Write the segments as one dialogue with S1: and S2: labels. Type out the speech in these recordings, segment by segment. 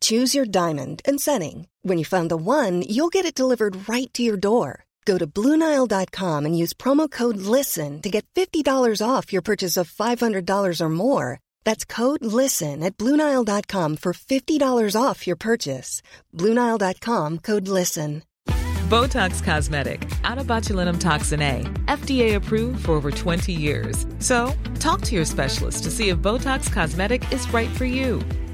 S1: Choose your diamond and setting. When you find the one, you'll get it delivered right to your door. Go to Bluenile.com and use promo code LISTEN to get $50 off your purchase of $500 or more. That's code LISTEN at Bluenile.com for $50 off your purchase. Bluenile.com code LISTEN.
S2: Botox Cosmetic, onabotulinumtoxinA, FDA approved for over 20 years. So, talk to your specialist to see if Botox Cosmetic is right for you.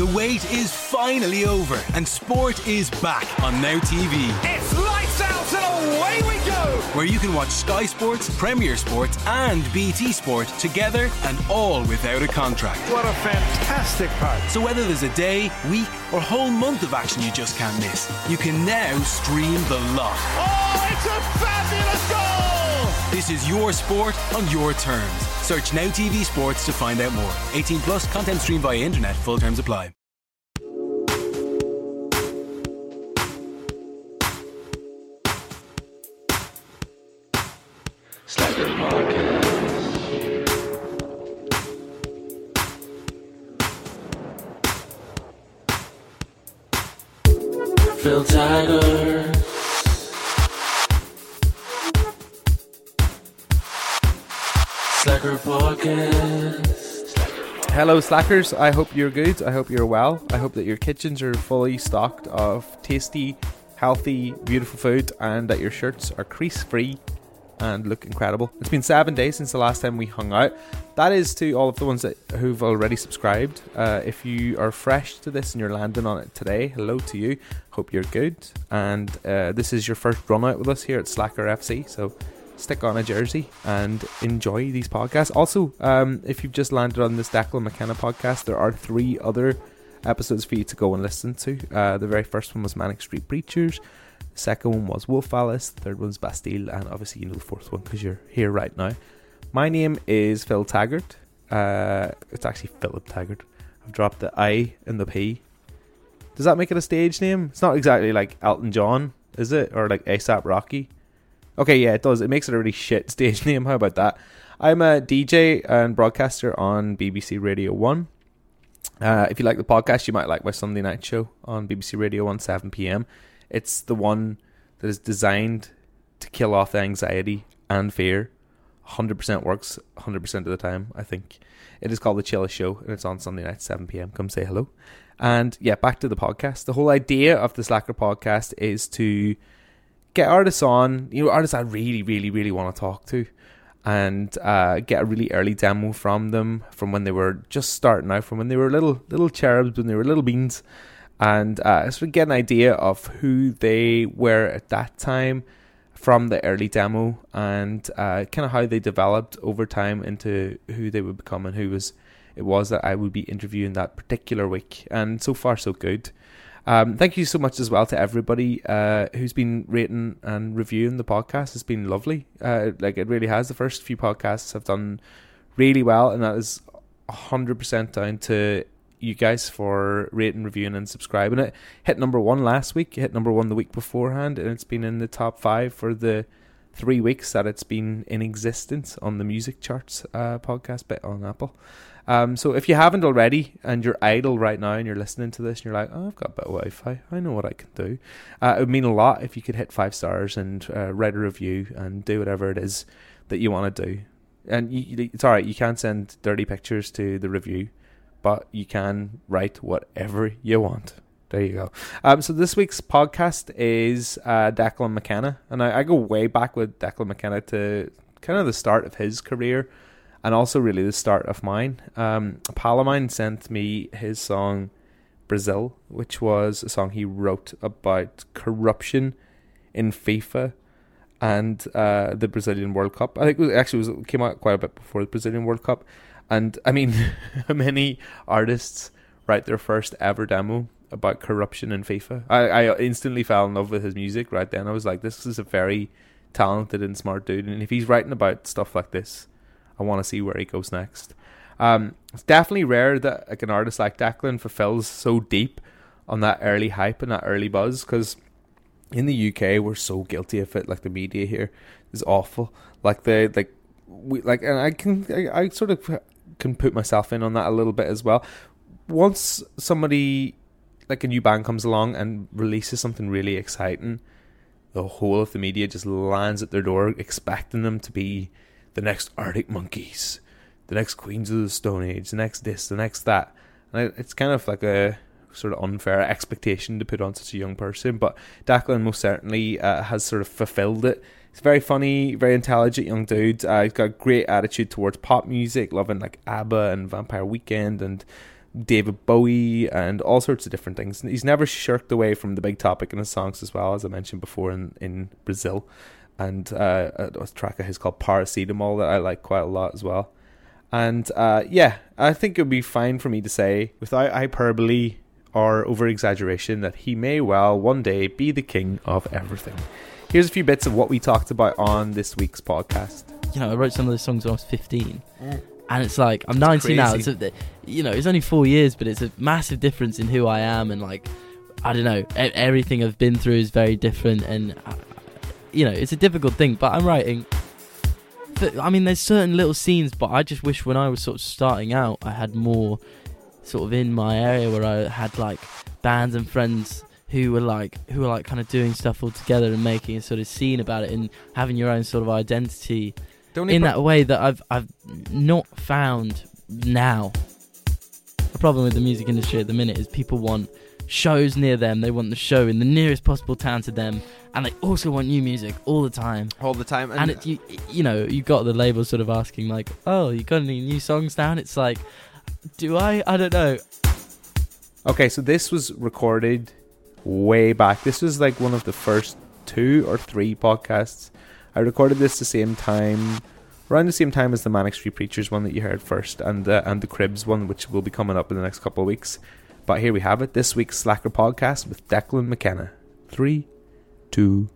S3: The wait is finally over and sport is back on Now TV.
S4: It's lights out and away we go!
S3: Where you can watch Sky Sports, Premier Sports, and BT Sport together and all without a contract.
S4: What a fantastic part.
S3: So whether there's a day, week, or whole month of action you just can't miss, you can now stream the lot.
S4: Oh, it's a fabulous goal!
S3: This is your sport on your terms. Search Now TV Sports to find out more. 18 plus content streamed via internet. Full terms apply.
S5: Slacker Podcast. Phil Taggart. Slacker.
S6: Hello, Slackers. I hope you're good. I hope you're well. I hope that your kitchens are fully stocked of tasty, healthy, beautiful food and that your shirts are crease free and look incredible. It's been seven days since the last time we hung out. That is to all of the ones that who've already subscribed. Uh, if you are fresh to this and you're landing on it today, hello to you. Hope you're good. And uh, this is your first run out with us here at Slacker FC. So stick on a jersey and enjoy these podcasts. Also, um, if you've just landed on this Declan McKenna podcast, there are three other episodes for you to go and listen to. Uh, the very first one was Manic Street Preachers. The second one was Wolf Alice. The third one's Bastille, and obviously you know the fourth one because you're here right now. My name is Phil Taggart. Uh, it's actually Philip Taggart. I've dropped the I and the P. Does that make it a stage name? It's not exactly like Elton John, is it? Or like ASAP Rocky? Okay, yeah, it does. It makes it a really shit stage name. How about that? I'm a DJ and broadcaster on BBC Radio 1. Uh, if you like the podcast, you might like my Sunday night show on BBC Radio 1, 7 pm. It's the one that is designed to kill off anxiety and fear. 100% works 100% of the time, I think. It is called The Chillest Show, and it's on Sunday night, 7 pm. Come say hello. And yeah, back to the podcast. The whole idea of the Slacker podcast is to get artists on, you know, artists I really, really, really want to talk to, and uh, get a really early demo from them from when they were just starting out, from when they were little little cherubs, when they were little beans, and uh, of get an idea of who they were at that time from the early demo and uh, kind of how they developed over time into who they would become and who was it was that I would be interviewing that particular week. And so far, so good. Um, thank you so much as well to everybody uh, who's been rating and reviewing the podcast. It's been lovely. Uh, like it really has. The first few podcasts have done really well, and that is hundred percent down to you guys for rating, reviewing, and subscribing. It hit number one last week. It hit number one the week beforehand, and it's been in the top five for the three weeks that it's been in existence on the music charts uh, podcast bit on Apple. Um, so if you haven't already and you're idle right now and you're listening to this and you're like, oh, I've got better Wi-Fi, I know what I can do. Uh, it would mean a lot if you could hit five stars and uh, write a review and do whatever it is that you want to do. And you, it's all right. You can't send dirty pictures to the review, but you can write whatever you want. There you go. Um, so this week's podcast is uh, Declan McKenna, and I, I go way back with Declan McKenna to kind of the start of his career and also really the start of mine. Um, sent me his song Brazil, which was a song he wrote about corruption in FIFA and uh, the Brazilian World Cup. I think it was, actually was came out quite a bit before the Brazilian World Cup. And I mean, many artists write their first ever demo about corruption in FIFA. I, I instantly fell in love with his music right then. I was like, this is a very talented and smart dude. And if he's writing about stuff like this, I want to see where he goes next. Um, it's definitely rare that like an artist like Declan fulfills so deep on that early hype and that early buzz because in the UK we're so guilty of it. Like the media here is awful. Like the like we like and I can I, I sort of can put myself in on that a little bit as well. Once somebody like a new band comes along and releases something really exciting, the whole of the media just lands at their door expecting them to be the next Arctic Monkeys, the next Queens of the Stone Age, the next this, the next that. And it's kind of like a sort of unfair expectation to put on such a young person. But Declan most certainly uh, has sort of fulfilled it. He's very funny, very intelligent young dude. Uh, he's got a great attitude towards pop music, loving like ABBA and Vampire Weekend and David Bowie and all sorts of different things. He's never shirked away from the big topic in his songs as well, as I mentioned before in, in Brazil. And uh, a track of his called Paracetamol that I like quite a lot as well. And uh, yeah, I think it would be fine for me to say, without hyperbole or over exaggeration, that he may well one day be the king of everything. Here's a few bits of what we talked about on this week's podcast.
S7: You know, I wrote some of those songs when I was 15. And it's like, I'm 19 now.
S6: crazy.
S7: So, you know, it's only four years, but it's a massive difference in who I am. And, like, I don't know, everything I've been through is very different. And, uh, you know, it's a difficult thing. But I'm writing. I mean, there's certain little scenes, but I just wish when I was sort of starting out, I had more sort of in my area where I had, like, bands and friends who were like who were like kind of doing stuff all together and making a sort of scene about it and having your own sort of identity in
S6: pro-
S7: that way that I've I've not found now. The problem with the music industry at the minute is people want shows near them. They want the show in the nearest possible town to them, and they also want new music all the time.
S6: all the time.
S7: And, it, you you know you got the label sort of asking like, oh, you got any new songs down? It's like, do I? I don't know.
S6: Okay, so this was recorded way back. This was like one of the first two or three podcasts. I recorded this the same time, around the same time as the Manic Street Preachers one that you heard first, and uh, and the Cribs one, which will be coming up in the next couple of weeks. But here we have it. This week's Slacker podcast with Declan McKenna. Three, two,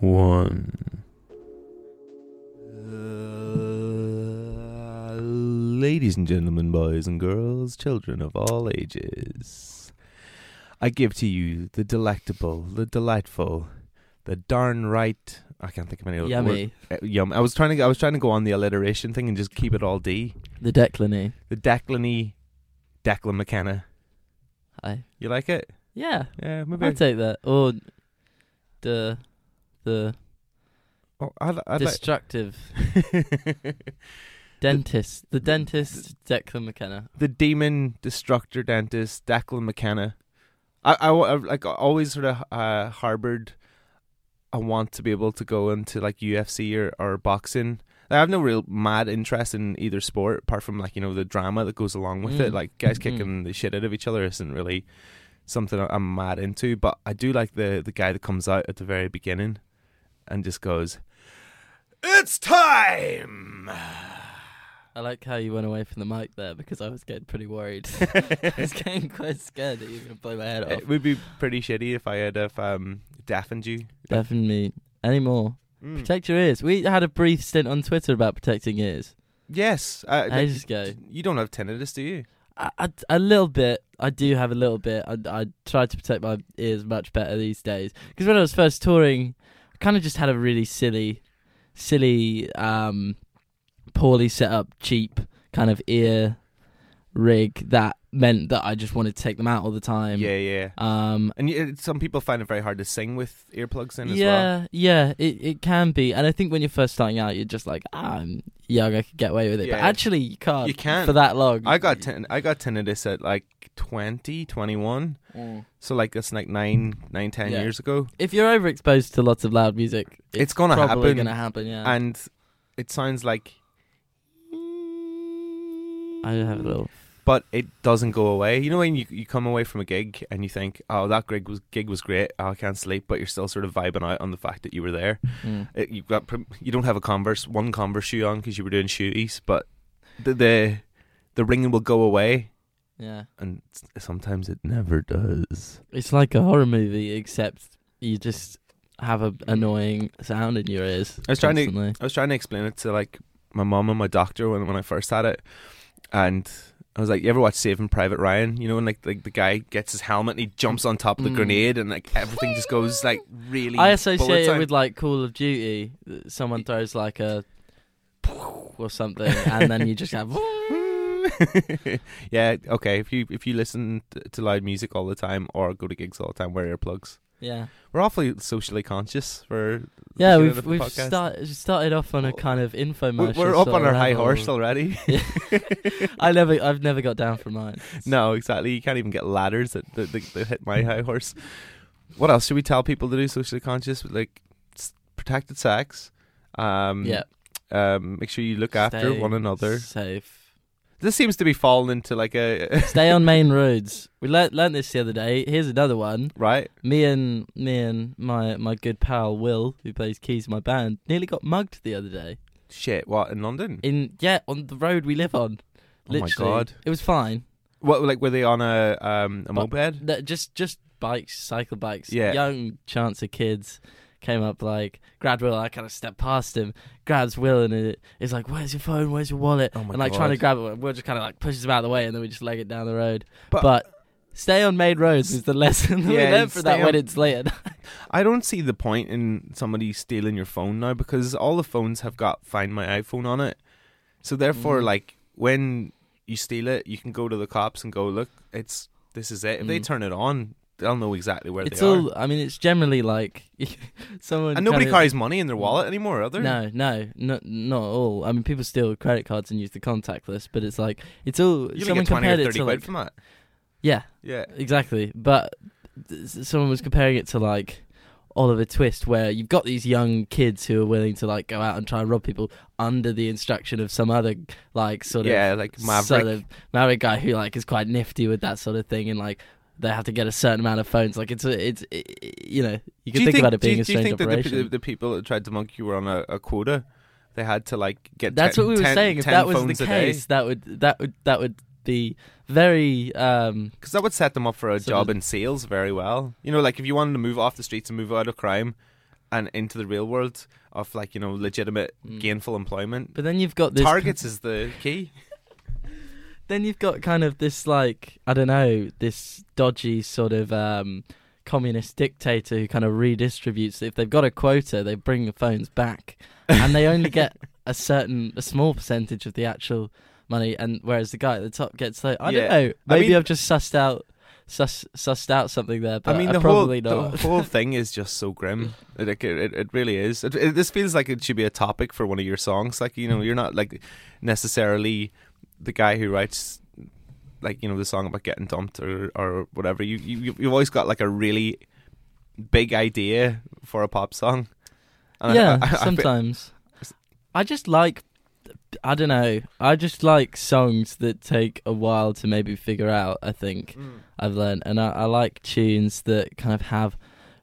S6: one. Uh, ladies and gentlemen, boys and girls, children of all ages, I give to you the delectable, the delightful, the darn right. I can't think of any other
S7: Yummy.
S6: word. Uh, yum. I was trying to. I was trying to go on the alliteration thing and just keep it all D.
S7: The Declany.
S6: The Declan Declan McKenna.
S7: Hi.
S6: You like it?
S7: Yeah,
S6: Yeah, maybe.
S7: I'll take that. Or the the
S6: oh, I'd, I'd like.
S7: destructive dentist. The dentist Declan McKenna.
S6: the demon destructor dentist Declan McKenna. I, I, I like always sort of uh, harbored. I want to be able to go into like UFC or, or boxing. I have no real mad interest in either sport, apart from like you know the drama that goes along with it.
S7: Mm.
S6: Like guys
S7: Mhm.
S6: kicking the shit out of each other isn't really something I'm mad into. But I do like the the guy that comes out at the very beginning and just goes, "It's time."
S7: I like how you went away from the mic there because I was getting pretty worried. I was getting quite scared that you were going to blow my head off.
S6: It would be pretty shitty if I had have um, deafened you.
S7: Definitely. me more?
S6: Mm.
S7: Protect your ears. We had a brief stint on Twitter about protecting ears.
S6: Yes. Uh,
S7: Ages ago.
S6: You don't have tinnitus, do you?
S7: I, I, a little bit. I do have a little bit. I, I try to protect my ears much better these days. Because when I was first touring, I kind of just had a really silly, silly, um, poorly set up, cheap kind of ear rig that meant that I just wanted to take them out all the time.
S6: yeah, yeah.
S7: Um,
S6: And y- some people find it very hard to sing with earplugs in as well.
S7: yeah, yeah, it, it can be. And I think when you're first starting out, you're just like, ah, I'm young, I could get away with it. But
S6: Yeah.
S7: actually, you can't.
S6: You can't.
S7: For that long.
S6: I got ten, I got tinnitus at like 20, 21.
S7: Mm.
S6: So like that's like nine, nine, ten
S7: Yeah.
S6: years ago.
S7: If you're overexposed to lots of loud music,
S6: It's gonna
S7: probably
S6: happen.
S7: gonna happen. Yeah.
S6: And it sounds like
S7: I have a little.
S6: But it doesn't go away. You know when you you come away from a gig and you think, oh, that gig was gig was great. Oh, I can't sleep, but you're still sort of vibing out on the fact that you were there.
S7: Mm.
S6: It, you've got you don't have a Converse one Converse shoe on because you were doing shoeies, but the the the ringing will go away,
S7: Yeah,
S6: and sometimes it never does.
S7: it's like a horror movie, except you just have a annoying sound in your ears.
S6: I was trying to- I was trying to explain it to like my mom and my doctor when when I first had it, and I was like, "You ever watch Saving Private Ryan? You know, when like like the guy gets his helmet and he jumps on top of the
S7: Mm.
S6: grenade and like everything just goes like really."
S7: I associate it with like Call of Duty. Someone throws like a or something, and then you just have.
S6: yeah, okay. If you if you listen to loud music all the time or go to gigs all the time, wear earplugs.
S7: Yeah,
S6: We're awfully socially conscious for
S7: yeah. We've we've start, started off on a kind of infomercial.
S6: we're up on our high
S7: level.
S6: horse already.
S7: Yeah. I never, I've never got down from mine.
S6: no, exactly. You can't even get ladders that, that, that, that hit my high horse. What else should we tell people to do socially conscious? Like protected sex. Um,
S7: yeah,
S6: Um, make sure you look after one another.
S7: Safe.
S6: This seems to be falling into like a
S7: Stay on main roads. We learnt, learnt this the other day. Here's another one.
S6: right.
S7: Me and me and my my good pal Will, who plays keys in my band, nearly got mugged the other day.
S6: Shit. What in London?
S7: In yeah, on the road we live on.
S6: Oh my God.
S7: It was fine.
S6: What like were they on a um a
S7: But-
S6: moped?
S7: Just just bikes, cycle bikes.
S6: Yeah.
S7: Young chance of kids came up like Will. I kind of stepped past him, grabs Will, and it, it's like, "Where's your phone? Where's your wallet?"
S6: Oh my
S7: and like trying to grab it. Will just kind of like pushes him out of the way, and then we just leg it down the road.
S6: But-
S7: But, stay on main roads is the lesson that we learned for that
S6: stay
S7: when it's late.
S6: I don't see the point in somebody stealing your phone now because all the phones have got Find My iPhone on it. So therefore,
S7: Mhm.
S6: like when you steal it, you can go to the cops and go, "Look, it's this is it." If they
S7: Mm.
S6: turn it on, they'll know exactly where
S7: it's
S6: they
S7: all.
S6: are.
S7: I mean, it's generally like someone.
S6: And nobody carries money in their wallet anymore, are there?
S7: No, no, not not at all. I mean, people steal credit cards and use the contactless, but it's like it's all.
S6: you
S7: someone
S6: get twenty or
S7: compared it
S6: thirty quid
S7: like
S6: from that.
S7: yeah,
S6: Yeah,
S7: exactly. But someone was comparing it to like Oliver Twist, where you've got these young kids who are willing to like go out and try and rob people under the instruction of some other like sort of
S6: yeah, like Maverick.
S7: sort of Maverick guy who like is quite nifty with that sort of thing, and like they have to get a certain amount of phones. Like it's a, it's it, you know you can
S6: you
S7: think, about it
S6: do
S7: being a
S6: do you
S7: strange
S6: think that the, the, people that tried to monkey you were on a, a quota? They had to like get.
S7: That's
S6: ten-
S7: what we were
S6: ten-
S7: saying. If that was the case, that would that would that would be very um
S6: Because that would set them up for a job
S7: the-
S6: in sales very well. You know, like if you wanted to move off the streets and move out of crime and into the real world of like, you know, legitimate
S7: Mm.
S6: gainful employment.
S7: But then you've got this
S6: Targets is the key.
S7: Then you've got kind of this like I don't know this dodgy sort of um communist dictator who kind of redistributes. If they've got a quota, they bring the phones back, and they only get a certain a small percentage of the actual money. And whereas the guy at the top gets like I
S6: Yeah.
S7: don't know.
S6: I
S7: Maybe
S6: mean-
S7: I've just sussed out. Sus, sussed out something there, but
S6: I mean,
S7: I
S6: the whole
S7: not.
S6: the whole thing is just so grim. It, it, it, it really is. It, it, this feels like it should be a topic for one of your songs. Like you know, you're not like necessarily the guy who writes like you know the song about getting dumped or or whatever. You you you've always got like a really big idea for a pop song. And
S7: yeah,
S6: I- I feel-
S7: sometimes. I just like, I don't know. I just like songs that take a while to maybe figure out. I think
S6: Mm.
S7: I've learned, and I, I like tunes that kind of have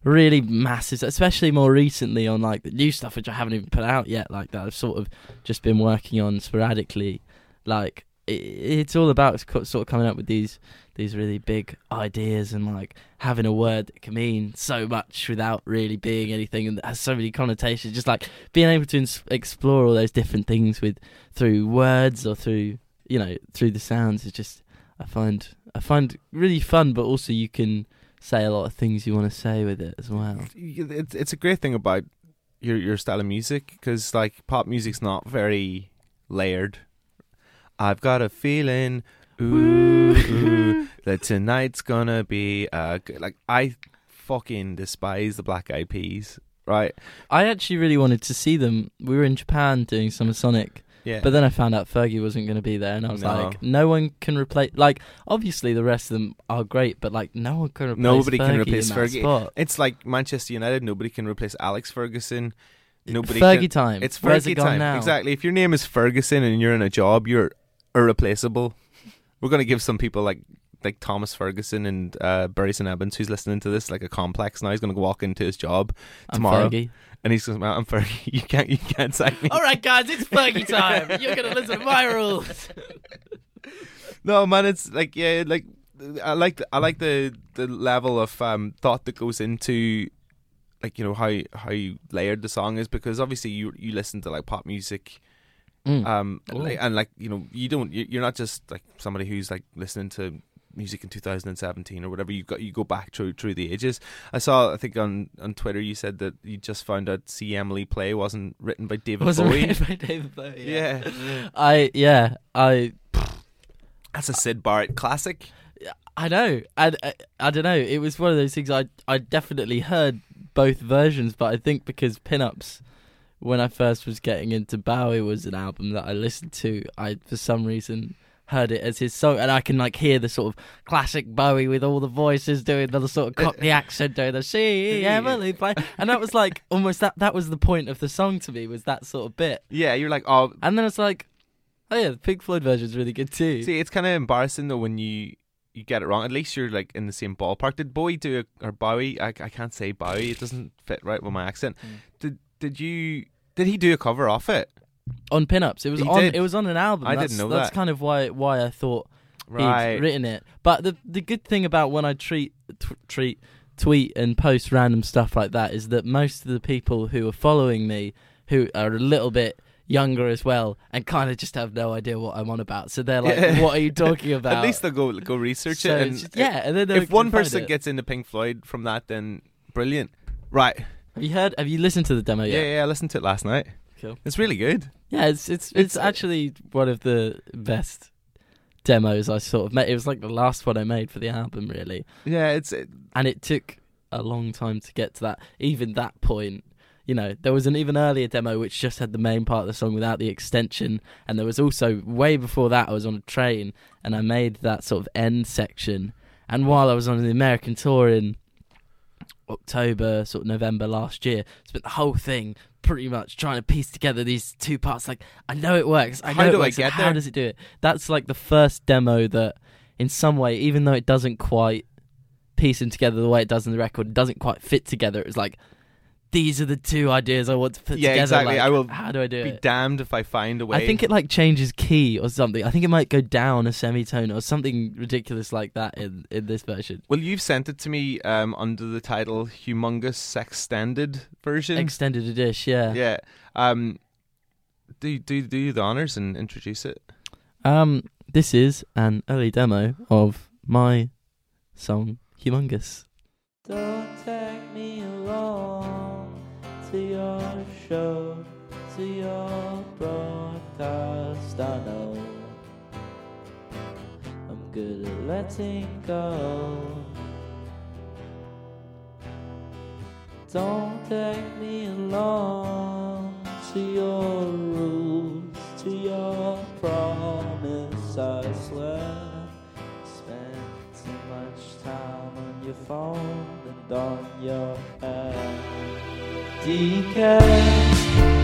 S7: really massive, especially more recently on like the new stuff which I haven't even put out yet. Like that, I've sort of just been working on sporadically. Like it, it's all about sort of coming up with these these really big ideas and like having a word that can mean so much without really being anything and has so many connotations. Just like being able to ins- explore all those different things with through words or through you know through the sounds is just I find I find really fun, but also you can say a lot of things you want to say with it as well.
S6: it's it's a great thing about your your style of music because like pop music's not very layered. I've got a feeling, ooh, ooh, that tonight's gonna be uh good. like I fucking despise the Black Eyed Peas, right?
S7: I actually really wanted to see them. We were in Japan doing Summer Sonic,
S6: Yeah,
S7: but then I found out Fergie wasn't going to be there, and I was
S6: No.
S7: like, no one can replace. Like, obviously the rest of them are great, but like, no one can replace.
S6: Nobody can
S7: Fergie
S6: replace Fergie.
S7: Spot.
S6: it's like Manchester United. Nobody can replace Alex Ferguson. Nobody
S7: Fergie
S6: can,
S7: time.
S6: It's Fergie
S7: it
S6: time.
S7: now?
S6: Exactly. If your name is Ferguson and you're in a job, you're irreplaceable. We're gonna give some people like like Thomas Ferguson and uh, Barry St. Evans, who's listening to this, like a complex now. He's gonna walk into his job tomorrow, and he's going, "I'm Fergie. You can't, you can't sack me."
S7: All right, guys, it's Fergie time. You're gonna listen to my rules.
S6: No, man, it's like yeah, like I like the, I like the the level of um, thought that goes into like you know how how layered the song is because obviously you you listen to like pop music.
S7: Mm.
S6: Um, like, and like you know, you don't. you- You're not just like somebody who's like listening to music in 2017 or whatever. You got you go back through through the ages. I saw. I think on on Twitter you said that you just found out "See Emily Play" wasn't written by David
S7: Was it
S6: Bowie.
S7: written by David Bowie?
S6: Yeah.
S7: I yeah I
S6: That's a Syd Barrett classic.
S7: I know. I, I, I don't know. It was one of those things. I I definitely heard both versions, but I think because Pin Ups, when I first was getting into Bowie, was an album that I listened to. I for some reason heard it as his song, and I can like hear the sort of classic Bowie with all the voices doing the sort of Cockney accent, doing the "See Emily play," and that was like almost that. That was the point of the song to me. Was that sort of bit,
S6: Yeah, you're like, oh,
S7: and then it's like, oh yeah, the Pink Floyd version's really good too.
S6: See, it's kind of embarrassing though when you you get it wrong. At least you're like in the same ballpark. Did Bowie do a, or Bowie? I, I can't say Bowie. It doesn't fit right with my accent.
S7: Mm.
S6: Did did you did he do a cover off it?
S7: on Pin Ups. It was
S6: He
S7: on.
S6: did.
S7: It was on an album.
S6: I didn't
S7: That's-
S6: know
S7: That's
S6: that.
S7: kind of why why I thought
S6: Right.
S7: he'd written it. But the the good thing about when I treat t- treat tweet and post random stuff like that is that most of the people who are following me who are a little bit younger as well and kind of just have no idea what I'm on about. So they're like,
S6: Yeah.
S7: "What are you talking about?"
S6: At least they'll go go research
S7: So
S6: it.
S7: it's
S6: And
S7: just- yeah, and then they
S6: if
S7: can
S6: one
S7: find
S6: person
S7: it.
S6: gets into Pink Floyd from that, then brilliant. Right.
S7: Have you heard? Have you listened to the demo yet?
S6: yeah. Yeah, I listened to it last night.
S7: Cool.
S6: It's really good.
S7: Yeah, it's it's it's,
S6: It's, uh,
S7: actually one of the best demos I sort of made. It was like the last one I made for the album, really.
S6: Yeah, it's it,
S7: and it took a long time to get to that. Even that point, you know, there was an even earlier demo which just had the main part of the song without the extension, and there was also way before that I was on a train and I made that sort of end section. And while I was on the American tour in October, sort of November last year, spent the whole thing pretty much trying to piece together these two parts. Like, I know it works. I know
S6: How
S7: it works. How
S6: there?
S7: does it do it? That's like the first demo that, in some way, even though it doesn't quite piece them together the way it does in the record, it doesn't quite fit together. It's like these are the two ideas I want to put
S6: Yeah,
S7: together.
S6: exactly.
S7: like,
S6: I will
S7: How do I do it?
S6: be
S7: it?
S6: damned if I find a way.
S7: I think it like changes key or something. I think it might go down a semitone or something ridiculous like that in in this version.
S6: Well, you've sent it to me um, under the title "Humongous Sex Extended Version."
S7: Extended edition, yeah.
S6: yeah. Um, do do do the honors and introduce it.
S7: Um, this is an early demo of my song "Humongous."
S5: Don't take me along to your show, to your broadcast. I know I'm good at letting go. Don't take me along to your rules, to your promise. I swear, spend your phone and on your. DK, I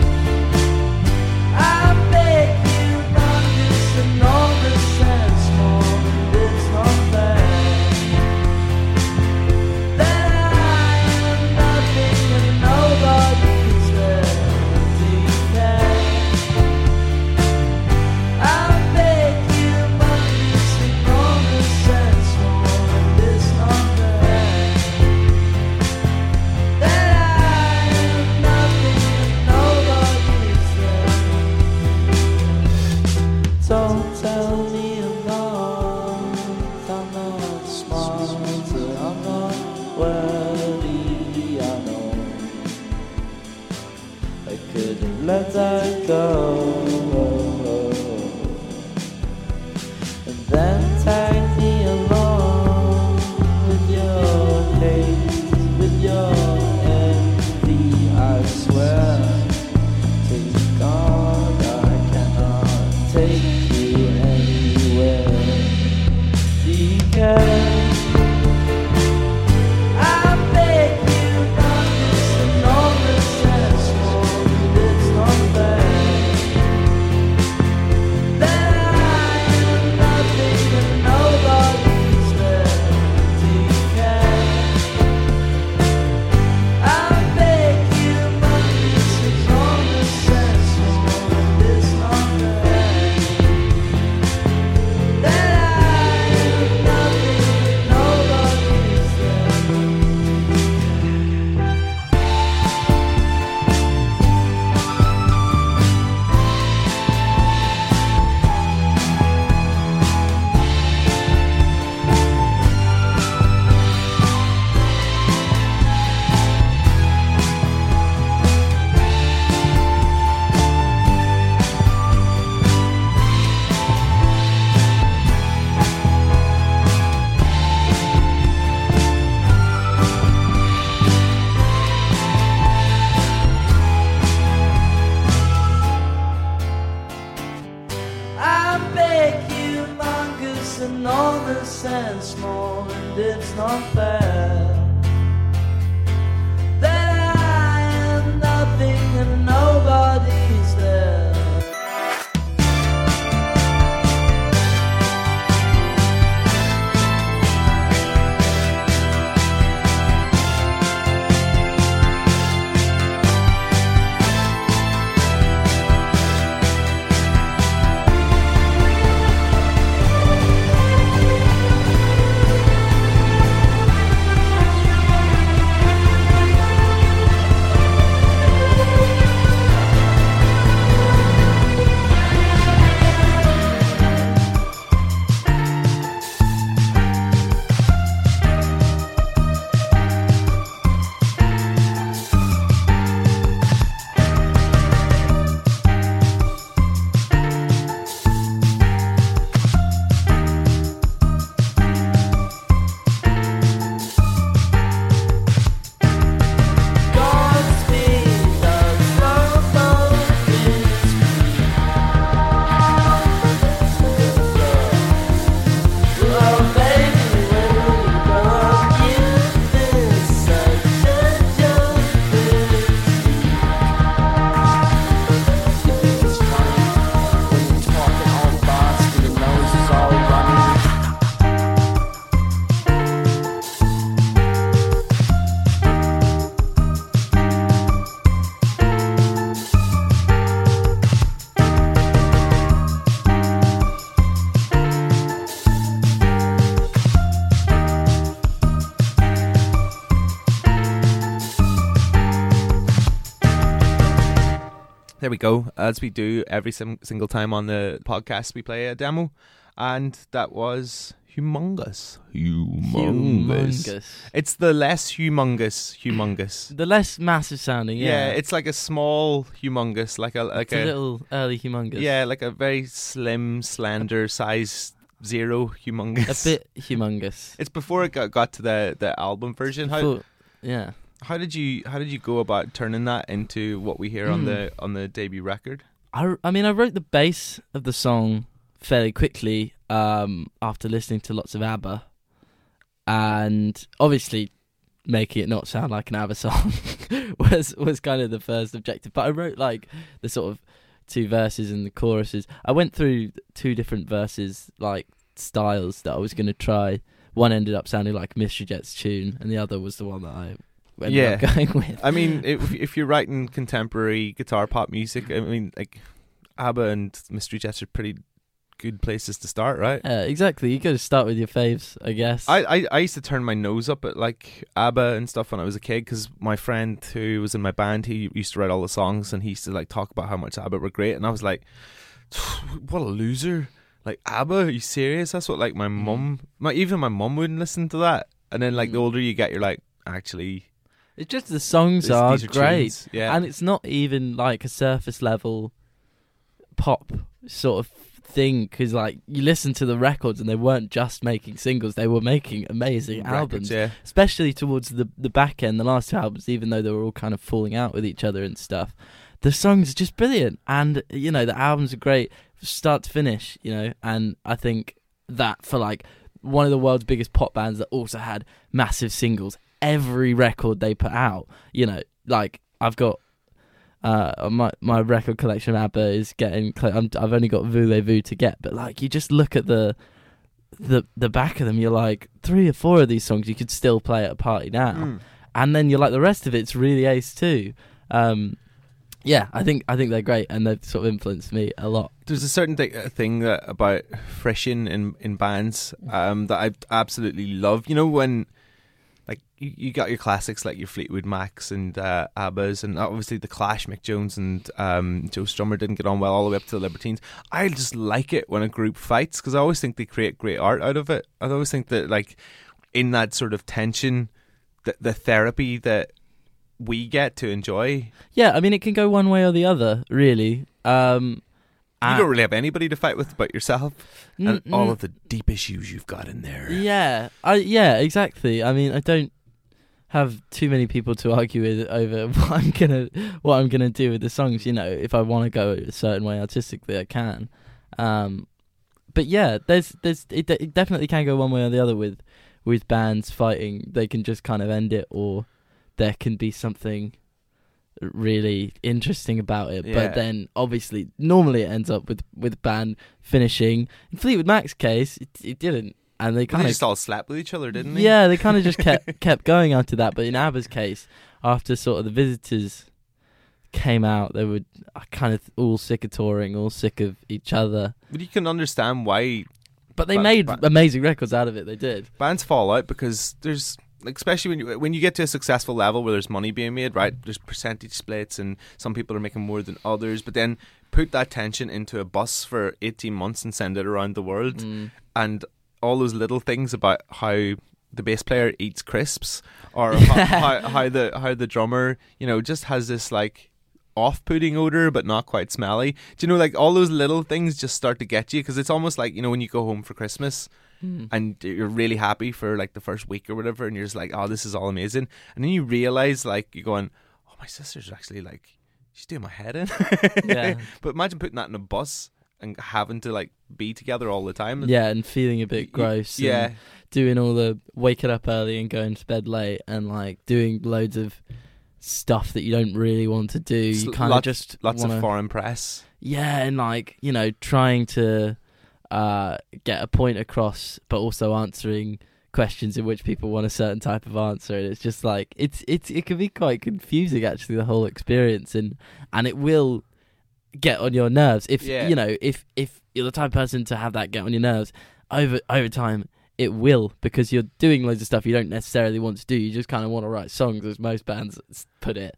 S5: we
S6: go. As we do every sim- single time on the podcast, we play a demo, and that was humongous. Humongous.
S7: Humongous.
S6: It's the less humongous, humongous.
S7: The less massive sounding,
S6: Yeah,
S7: yeah.
S6: it's like a small humongous, like a like
S7: It's a little early humongous.
S6: yeah, like a very slim, slender size zero humongous.
S7: A bit humongous.
S6: It's before it got, got to the the album version. How
S7: Full- yeah.
S6: How did you how did you go about turning that into what we hear on
S7: Hmm.
S6: the on the debut record?
S7: I, I mean, I wrote the bass of the song fairly quickly um, after listening to lots of ABBA, and obviously making it not sound like an ABBA song was was kind of the first objective. But I wrote like the sort of two verses and the choruses. I went through two different verses like styles that I was going to try. One ended up sounding like Mystery Jets tune, and the other was the one that I ended
S6: Yeah.
S7: up going with.
S6: I mean, if if you're writing contemporary guitar pop music, I mean, like ABBA and Mystery Jets are pretty good places to start, right?
S7: Uh, exactly. You got to start with your faves, I guess.
S6: I, I, I used to turn my nose up at like ABBA and stuff when I was a kid because my friend who was in my band he used to write all the songs and he used to like talk about how much ABBA were great and I was like, what a loser! Like ABBA, are you serious? That's what like my
S7: Mm.
S6: mum, my even my mum wouldn't listen to that. And then like the
S7: Mm.
S6: older you get, you're like, actually,
S7: It's just the songs are
S6: these are
S7: great,
S6: tunes. Yeah,
S7: and it's not even like a surface level pop sort of thing. Because like you listen to the records, and they weren't just making singles; they were making amazing
S6: Records,
S7: albums.
S6: Yeah,
S7: Especially towards the the back end, the last two albums, even though they were all kind of falling out with each other and stuff. The songs are just brilliant, and you know the albums are great, start to finish. You know, and I think that for like one of the world's biggest pop bands that also had massive singles every record they put out. You know, like I've got uh my my record collection of ABBA is getting. I'm, I've only got Voulez-Vous to get, but like you just look at the the the back of them, you're like three or four of these songs you could still play at a party now,
S6: Mm.
S7: and then you're like the rest of it's really ace too. Um, yeah, I think I think they're great, and they've sort of influenced me a lot.
S6: There's a certain th- thing that about freshing in in bands um, that I absolutely love. You know when like you, you got your classics like your Fleetwood Macs and uh, ABBAs, and obviously the Clash, Mick Jones and um, Joe Strummer didn't get on well all the way up to the Libertines. I just like it when a group fights because I always think they create great art out of it. I always think that like in that sort of tension, the, the therapy that we get to enjoy.
S7: Yeah, I mean it can go one way or the other, really. Um,
S6: You don't really have anybody to fight with but yourself and
S7: N-
S6: all of the deep issues you've got in there.
S7: Yeah, I yeah, exactly. I mean, I don't have too many people to argue with over what I'm gonna what I'm gonna do with the songs. You know, if I want to go a certain way artistically, I can. Um, but yeah, there's there's it, de- it definitely can go one way or the other with with bands fighting. They can just kind of end it, or there can be something really interesting about it.
S6: Yeah.
S7: But then obviously, normally it ends up with with band finishing. In Fleetwood Mac's case, it, it didn't, and they kind of
S6: just all slept with each other, didn't they?
S7: yeah, they kind of just kept kept going after that. But in ABBA's case, after sort of the visitors came out, they were kind of all sick of touring, all sick of each other.
S6: But you can understand why
S7: But they made amazing records out of it. They did.
S6: bands fall out because there's especially when you when you get to a successful level where there's money being made, right? There's percentage splits and some people are making more than others, but then put that tension into a bus for 18 months and send it around the world
S7: Mm.
S6: and all those little things about how the bass player eats crisps or how, how, how the how the drummer, you know, just has this like off-putting odor but not quite smelly. Do you know like all those little things just start to get you because it's almost like, you know, when you go home for Christmas
S7: Mm.
S6: and you're really happy for like the first week or whatever, and you're just like, oh, this is all amazing, and then you realize like you're going, oh, my sister's actually like, she's doing my head in.
S7: Yeah.
S6: but imagine putting that in a bus and having to like be together all the time.
S7: Yeah, and feeling a bit gross.
S6: Yeah,
S7: doing all the waking up early and going to bed late, and like doing loads of stuff that you don't really want to do. You kind of just
S6: lots
S7: wanna,
S6: of foreign press.
S7: Yeah, and like you know, trying to uh, get a point across, but also answering questions in which people want a certain type of answer, and it's just like it's it's it can be quite confusing actually the whole experience, and and it will get on your nerves if
S6: Yeah.
S7: you know if if you're the type of person to have that get on your nerves over over time. It will because you're doing loads of stuff you don't necessarily want to do. You just kind of want to write songs, as most bands put it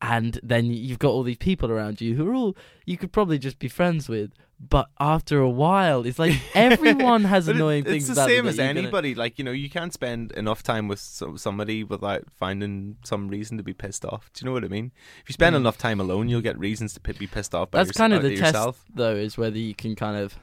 S7: and then you've got all these people around you who are all you could probably just be friends with but after a while it's like everyone has annoying
S6: it's
S7: things
S6: the
S7: about them
S6: same as
S7: you're gonna-
S6: anybody. Like you know, you can't spend enough time with so- somebody without finding some reason to be pissed off. Do you know what I mean? If you spend
S7: Mm.
S6: enough time alone, you'll get reasons to p- be pissed off. By
S7: that's
S6: yourse-
S7: kind of the test
S6: yourself.
S7: though is whether you can kind of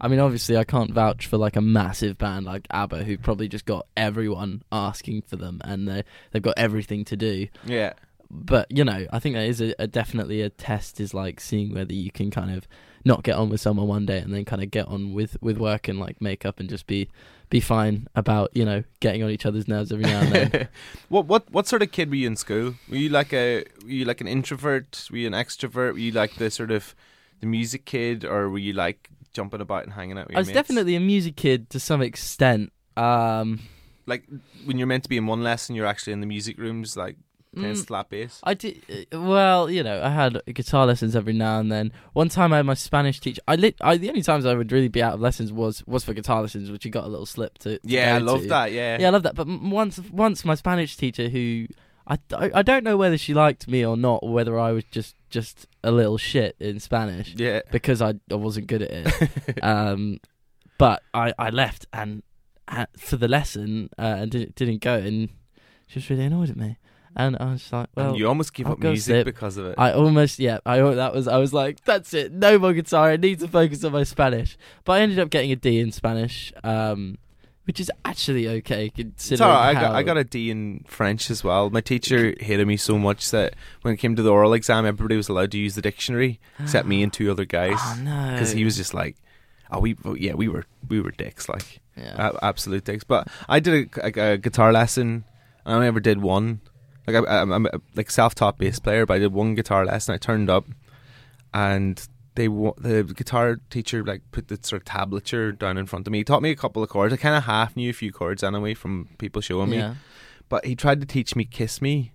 S7: i mean obviously i can't vouch for like a massive band like abba who probably just got everyone asking for them and they they've got everything to do
S6: Yeah.
S7: but you know i think that is a, a definitely a test is like seeing whether you can kind of not get on with someone one day and then kind of get on with with work and like make up and just be be fine about you know getting on each other's nerves every now and then
S6: what what what sort of kid were you in school? Were you like a were you like an introvert? Were you an extrovert? Were you like the sort of the music kid, or were you like jumping about and hanging out with your
S7: i was
S6: mates?
S7: definitely a music kid to some extent um
S6: like when you're meant to be in one lesson, you're actually in the music rooms, like playing
S7: Mm.
S6: slap bass.
S7: I did uh, well, you know. I had guitar lessons every now and then. One time, I had my Spanish teacher. I lit. I the only times I would really be out of lessons was was for guitar lessons, which you got a little slip to. to
S6: Yeah, I love
S7: to.
S6: that. Yeah,
S7: Yeah, I love that. But once, once my Spanish teacher, who I, I, I don't know whether she liked me or not, or whether I was just just a little shit in Spanish
S6: yeah.
S7: because I I wasn't good at it. um, but I I left and uh, for the lesson uh, and didn't didn't go, and she was really annoyed at me. And I was like, well,
S6: and you almost give
S7: I'll
S6: up music
S7: slip.
S6: because of it.
S7: I almost yeah. I that was I was like that's it. No more guitar. I need to focus on my Spanish. But I ended up getting a D in Spanish, um, which is actually okay
S6: It's
S7: considering.
S6: alright. I got I got a D in French as well. My teacher hated me so much that when it came to the oral exam, everybody was allowed to use the dictionary except me and two other guys
S7: Oh no!
S6: because he was just like, oh we yeah we were we were dicks like
S7: yeah.
S6: a- absolute dicks. But I did a, like a guitar lesson. I only ever did one. Like I, I'm, I'm a like self-taught bass player, but I did one guitar lesson. I turned up, and they the guitar teacher like put the sort of tablature down in front of me. He taught me a couple of chords. I kind of half knew a few chords anyway from people showing me.
S7: yeah.
S6: But he tried to teach me "Kiss Me."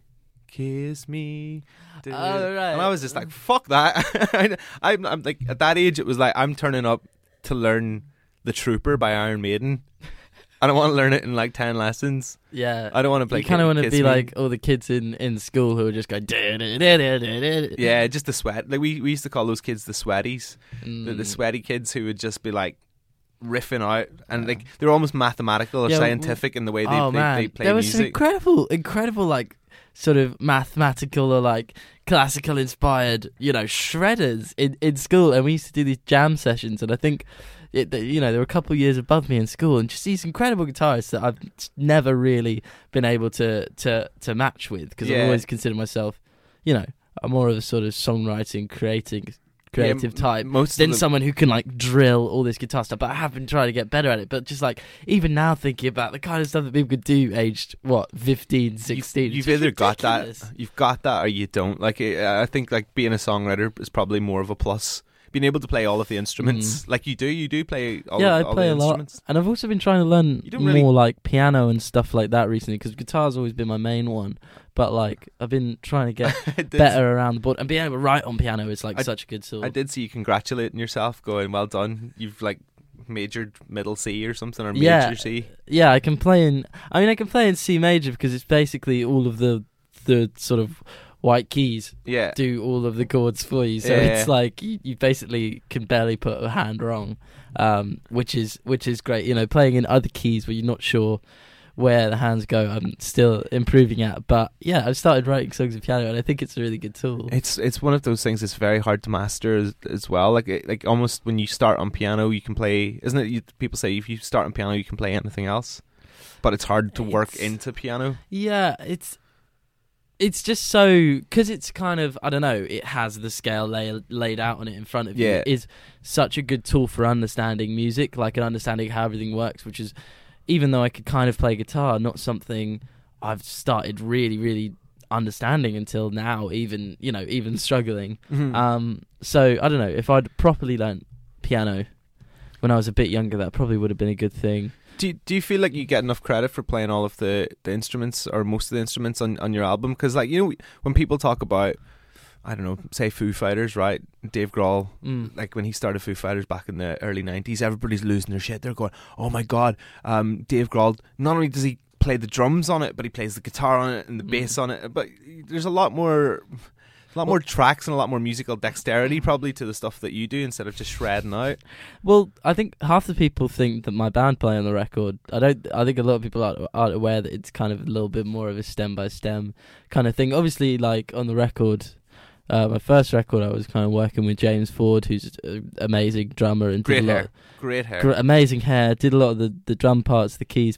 S6: Kiss me,
S7: Oh, right.
S6: and I was just like, "Fuck that!" I'm, I'm like at that age, it was like I'm turning up to learn "The Trooper" by Iron Maiden. I don't want to learn it in like ten lessons.
S7: Yeah.
S6: I don't want to play.
S7: you kind of want to be
S6: Me.
S7: like all the kids in, in school who are just going. Yeah.
S6: yeah, just the sweat. Like we, we used to call those kids the sweaties, the, the
S7: Mm.
S6: sweaty kids who would just be like riffing out and like they're almost mathematical or
S7: Yeah,
S6: scientific in the way they,
S7: oh
S6: they,
S7: man,
S6: they play
S7: there was some
S6: music.
S7: incredible, incredible like sort of mathematical or like classical inspired, you know, shredders in in school, and we used to do these jam sessions, and I think. It, you know, they were a couple of years above me in school, and just these incredible guitarists that I've never really been able to to to match with because
S6: Yeah.
S7: I've always considered myself, you know, I'm more of a sort of songwriting, creating creative
S6: m-
S7: type
S6: most
S7: than
S6: them-
S7: someone who can like drill all this guitar stuff. But I have been trying to get better at it. But just like even now thinking about the kind of stuff that people could do aged what 15, 16.
S6: You've, you've either
S7: just
S6: got that, you've got that, or you don't. Like I think, like being a songwriter is probably more of a plus. Being able to play all of the instruments, like you do, you do play. All
S7: Mm. yeah,
S6: of,
S7: I
S6: all
S7: play
S6: the
S7: a lot,
S6: instruments.
S7: and I've also been trying to learn more
S6: really-
S7: like piano and stuff like that recently because guitar's always been my main one. But like I've been trying to get better around the board and being able to write on piano is like
S6: I-
S7: such a good tool.
S6: I did see you congratulating yourself, going, "Well done! You've like majored middle C or something, or major
S7: Yeah.
S6: C."
S7: Yeah, I can play in. I mean, I can play in C major because it's basically all of the the sort of white keys
S6: Yeah,
S7: do all of the chords for you. So
S6: Yeah.
S7: it's like you, you basically can barely put a hand wrong, um, which is which is great. You know, playing in other keys where you're not sure where the hands go. I'm still improving at, but yeah, I've started writing songs in piano, and I think it's a really good tool.
S6: it's it's one of those things that's very hard to master as, as well. Like it, like almost when you start on piano, you can play. Isn't it? You, people say if you start on piano, you can play anything else, but it's hard to work
S7: It's-
S6: into piano.
S7: Yeah, it's it's just so because it's kind of I don't know. It has the scale lay, laid out on it in front of you.
S6: Yeah.
S7: It is such a good tool for understanding music, like and understanding how everything works. Which is, even though I could kind of play guitar, not something I've started really, really understanding until now. Even you know, even struggling.
S6: Mm-hmm.
S7: Um, so I don't know if I'd properly learnt piano when I was a bit younger. That probably would have been a good thing.
S6: Do you, do you feel like you get enough credit for playing all of the, the instruments or most of the instruments on, on your album? Because like you know when people talk about I don't know say Foo Fighters right Dave Grohl
S7: Mm.
S6: like when he started Foo Fighters back in the early nineties everybody's losing their shit they're going oh my god um, Dave Grohl not only does he play the drums on it but he plays the guitar on it and the
S7: Mm.
S6: bass on it but there's a lot more a lot more tracks and a lot more musical dexterity probably to the stuff that you do instead of just shredding out
S7: Well, I think half the people think that my band play on the record. I don't. I think a lot of people aren't, aren't aware that it's kind of a little bit more of a stem by stem kind of thing. Obviously, like on the record, uh, my first record, I was kind of working with James Ford, who's an amazing drummer and
S6: great
S7: did a lot,
S6: hair great hair
S7: gr- amazing hair. Did a lot of the the drum parts, the keys.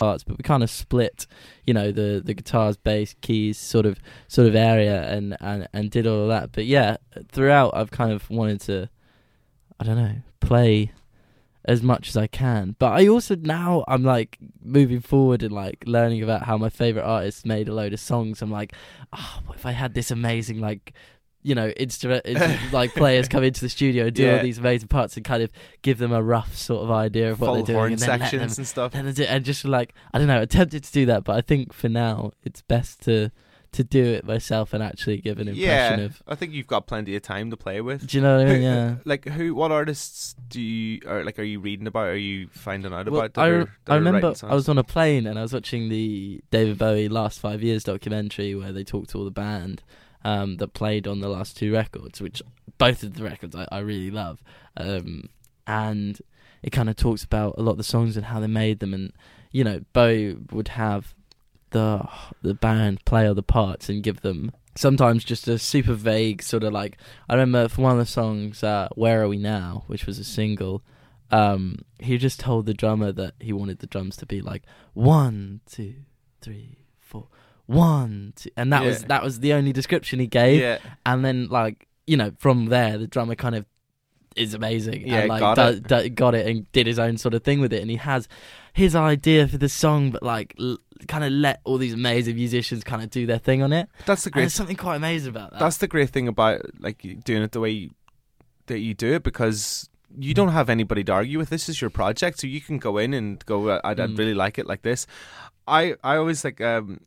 S7: Parts, but we kind of split, you know, the the guitars, bass, keys, sort of sort of area, and and and did all of that. But yeah, throughout, I've kind of wanted to, I don't know, play as much as I can. But I also now I'm like moving forward and like learning about how my favorite artists made a load of songs. I'm like, oh, if I had this amazing like. You know, instrument like players come into the studio and do
S6: Yeah.
S7: all these amazing parts and kind of give them a rough sort of idea of what
S6: full
S7: they're doing,
S6: horn
S7: and then let them
S6: sections and stuff
S7: and, and just like I don't know, attempted to do that, but I think for now it's best to to do it myself and actually give an impression
S6: yeah
S7: of.
S6: I think you've got plenty of time to play with
S7: Do you know what I mean? Yeah.
S6: Uh, like who? What artists do you or like? Are you reading about? Are you finding out
S7: Well,
S6: about?
S7: I,
S6: are-
S7: I remember I was on a plane and I was watching the David Bowie last five years documentary where they talked to all the band um, that played on the last two records, which both of the records I, I really love. Um, and it kind of talks about a lot of the songs and how they made them, and you know, Bowie would have the the band play all the parts and give them sometimes just a super vague sort of like I remember for one of the songs, uh, "Where Are We Now," which was a single. Um, he just told the drummer that he wanted the drums to be like one, two, three, four, one, two, and that was that was the only description he gave.
S6: Yeah,
S7: And then like you know from there the drummer kind of is amazing
S6: Yeah,
S7: and like
S6: got it.
S7: got it and did his own sort of thing with it and he has his idea for the song but like l- kind of let all these amazing musicians kind of do their thing on it
S6: that's the
S7: and
S6: great.
S7: there's something quite amazing about that
S6: That's the great thing about like doing it the way you, that you do it because you don't have anybody to argue with. This is your project, so you can go in and go. "Uh, I'd, I'd
S7: Mm.
S6: really like it like this. I I always like um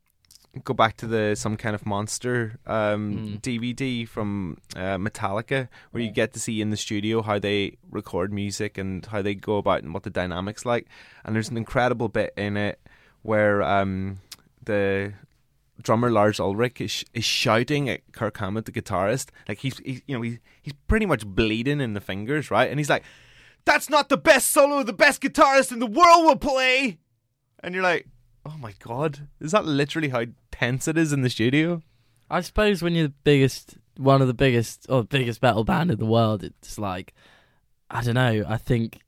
S6: go back to the some kind of monster um
S7: Mm.
S6: DVD from uh, Metallica where you get to see in the studio how they record music and how they go about and what the dynamics like. And there's an incredible bit in it where um the drummer Lars Ulrich is is shouting at Kirk Hammett, the guitarist. Like he's, he's you know he's he's pretty much bleeding in the fingers, right? And he's like, "That's not the best solo the best guitarist in the world will play." And you're like, "Oh my god, is that literally how tense it is in the studio?"
S7: I suppose when you're the biggest, one of the biggest, or biggest metal band in the world, it's like, I don't know. I think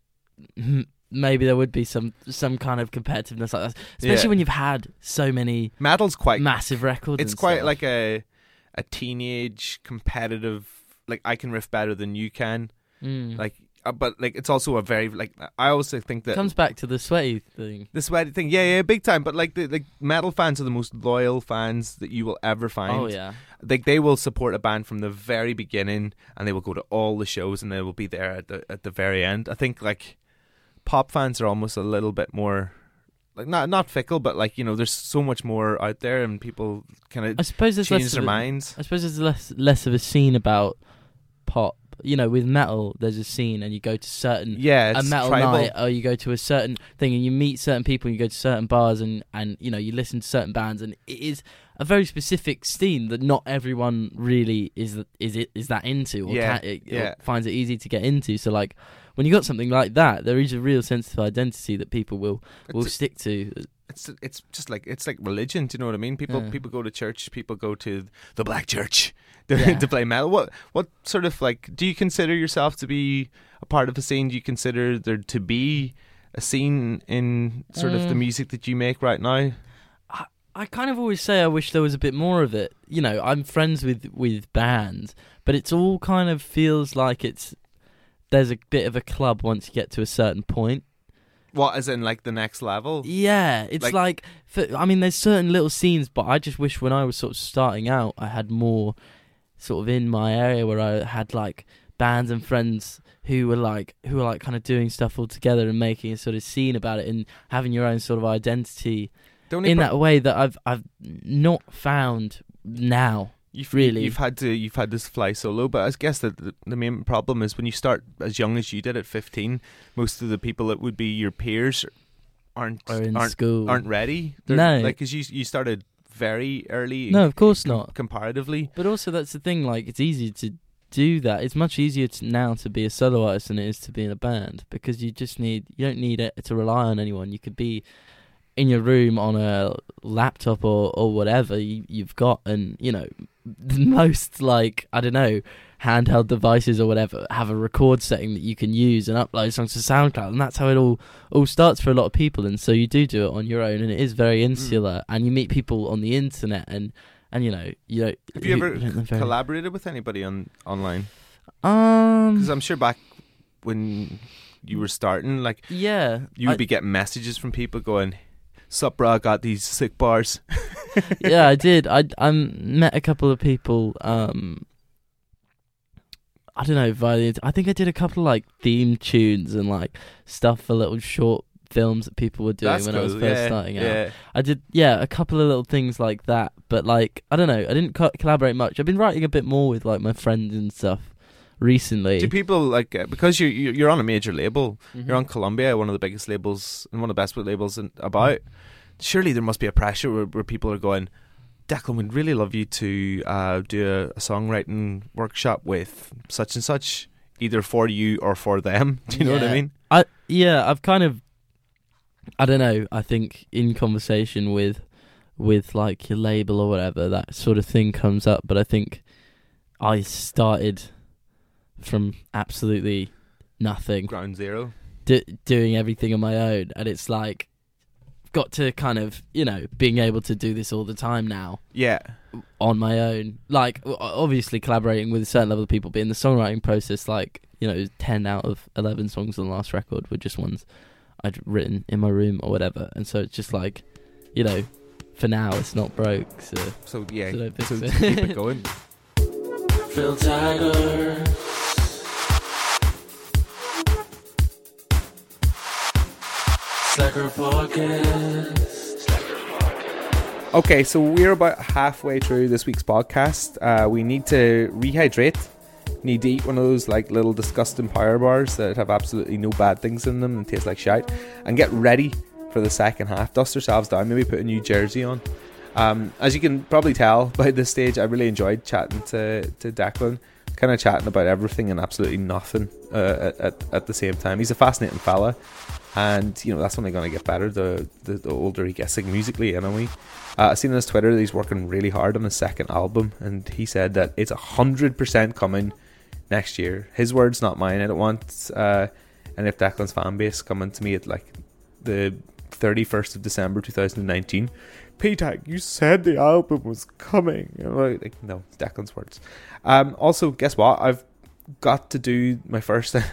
S7: maybe there would be some some kind of competitiveness like that, especially
S6: Yeah.
S7: when you've had so many
S6: Metal's quite
S7: massive records.
S6: It's quite
S7: stuff.
S6: like a a teenage competitive. Like I can riff better than you can.
S7: Mm.
S6: Like, uh, but like it's also a very like I also think that
S7: comes back to the sweaty thing.
S6: the sweaty thing. Yeah, yeah, big time. But like the like metal fans are the most loyal fans that you will ever find.
S7: Oh yeah,
S6: Like they will support a band from the very beginning, and they will go to all the shows, and they will be there at the at the very end. I think like pop fans are almost a little bit more. Like not not fickle, but like you know, there's so much more out there, and people kind of
S7: I suppose there's
S6: change
S7: less
S6: their
S7: a-
S6: minds.
S7: I suppose there's less less of a scene about pop. You know, with metal, there's a scene, and you go to certain
S6: Yeah,
S7: a metal
S6: tribal.
S7: night, or you go to a certain thing, and you meet certain people, and you go to certain bars, and and you know you listen to certain bands, and it is a very specific scene that not everyone really is is it is that into, or,
S6: Yeah,
S7: can, it, or
S6: yeah.
S7: finds it easy to get into. So like when you got something like that, there is a real sense of identity that people will will
S6: It's-
S7: stick to.
S6: It's it's just like it's like religion. Do you know what I mean? People
S7: Yeah.
S6: people go to church. People go to the black church to,
S7: Yeah.
S6: to play metal. What what sort of like do you consider yourself to be a part of a scene? Do you consider there to be a scene in sort of the
S7: Um,
S6: music that you make right now?
S7: I, I kind of always say I wish there was a bit more of it. You know, I'm friends with with bands, but it's all kind of feels like it's there's a bit of a club once you get to a certain point.
S6: What as in like the next level?
S7: Yeah, it's
S6: Like-
S7: like, for, I mean, there's certain little scenes, but I just wish when I was sort of starting out, I had more sort of in my area where I had like bands and friends who were like who were like kind of doing stuff all together and making a sort of scene about it and having your own sort of identity in
S6: pro-
S7: that way that I've I've not found now.
S6: You've
S7: really.
S6: you've had to you've had this fly solo, but I guess that the, the main problem is when you start as young as you did at 15, most of the people that would be your peers aren't
S7: Are in
S6: aren't,
S7: school.
S6: aren't ready. They're-
S7: No.
S6: like because you you started very early.
S7: No, of course not.
S6: Comparatively,
S7: But also, that's the thing. Like, it's easy to do that. It's much easier to, now to be a solo artist than it is to be in a band because you just need you don't need it to rely on anyone. You could be in your room on a laptop or or whatever you, you've got, and you know most like I don't know handheld devices or whatever have a record setting that you can use and upload songs to SoundCloud, and that's how it all all starts for a lot of people. And so you do do it on your own, and it is very
S6: Mm.
S7: insular. And you meet people on the internet, and and you know you don't.
S6: have you
S7: who-
S6: ever
S7: know very-
S6: collaborated with anybody on online?
S7: Um,
S6: Because I'm sure back when you were starting, like
S7: yeah,
S6: you would
S7: I-
S6: be getting messages from people going, "Sup, bro? I got these sick bars."
S7: yeah, I did. I I met a couple of people. Um, I don't know via the. I think I did a couple of like theme tunes and like stuff for little short films that people were doing
S6: That's
S7: when I was first
S6: yeah,
S7: starting out.
S6: yeah.
S7: I did, yeah, a couple of little things like that. But like, I don't know. I didn't co- collaborate much. I've been writing a bit more with like my friends and stuff recently.
S6: Do people like uh, because you you- you're on a major label?
S7: Mhm.
S6: You're on Columbia, one of the biggest labels and one of the best labels in, about. Surely there must be a pressure where, where people are going. Declan, we'd really love you to uh, do a, a songwriting workshop with such and such, either for you or for them. Do you know what I mean?
S7: I yeah, I've kind of I don't know, I think in conversation with with like your label or whatever, that sort of thing comes up, but I think I started from absolutely nothing
S6: Ground zero.
S7: d- doing everything on my own and it's like got to kind of, you know, being able to do this all the time now
S6: Yeah.
S7: on my own. Like, obviously collaborating with a certain level of people, but in the songwriting process, like, you know, 10 out of 11 songs on the last record were just ones I'd written in my room or whatever. And so it's just like, you know, for now it's not broke. So,
S6: So yeah,
S7: so
S6: so keep it going.
S5: Phil Taggart. Slacker.
S6: Okay, so we're about halfway through this week's podcast. Uh, we need to rehydrate. Need to eat one of those like little disgusting power bars that have absolutely no bad things in them and taste like shite, and get ready for the second half. Dust ourselves down, maybe put a new jersey on, Um, as you can probably tell by this stage, I really enjoyed chatting to to Declan, kind of chatting about everything and absolutely nothing uh, at, at at the same time. He's a fascinating fella, and you know that's only going to get better the, the the older he gets, like musically anyway. Uh, I seen on his Twitter that he's working really hard on his second album, and he said that it's a hundred percent coming next year. His words, not mine. I don't want uh, any of Declan's fan base coming to me at like the thirty first of December two thousand and nineteen. P-Tag, you said the album was coming. Like, no, Declan's words. Um, also, guess what? I've got to do my first. I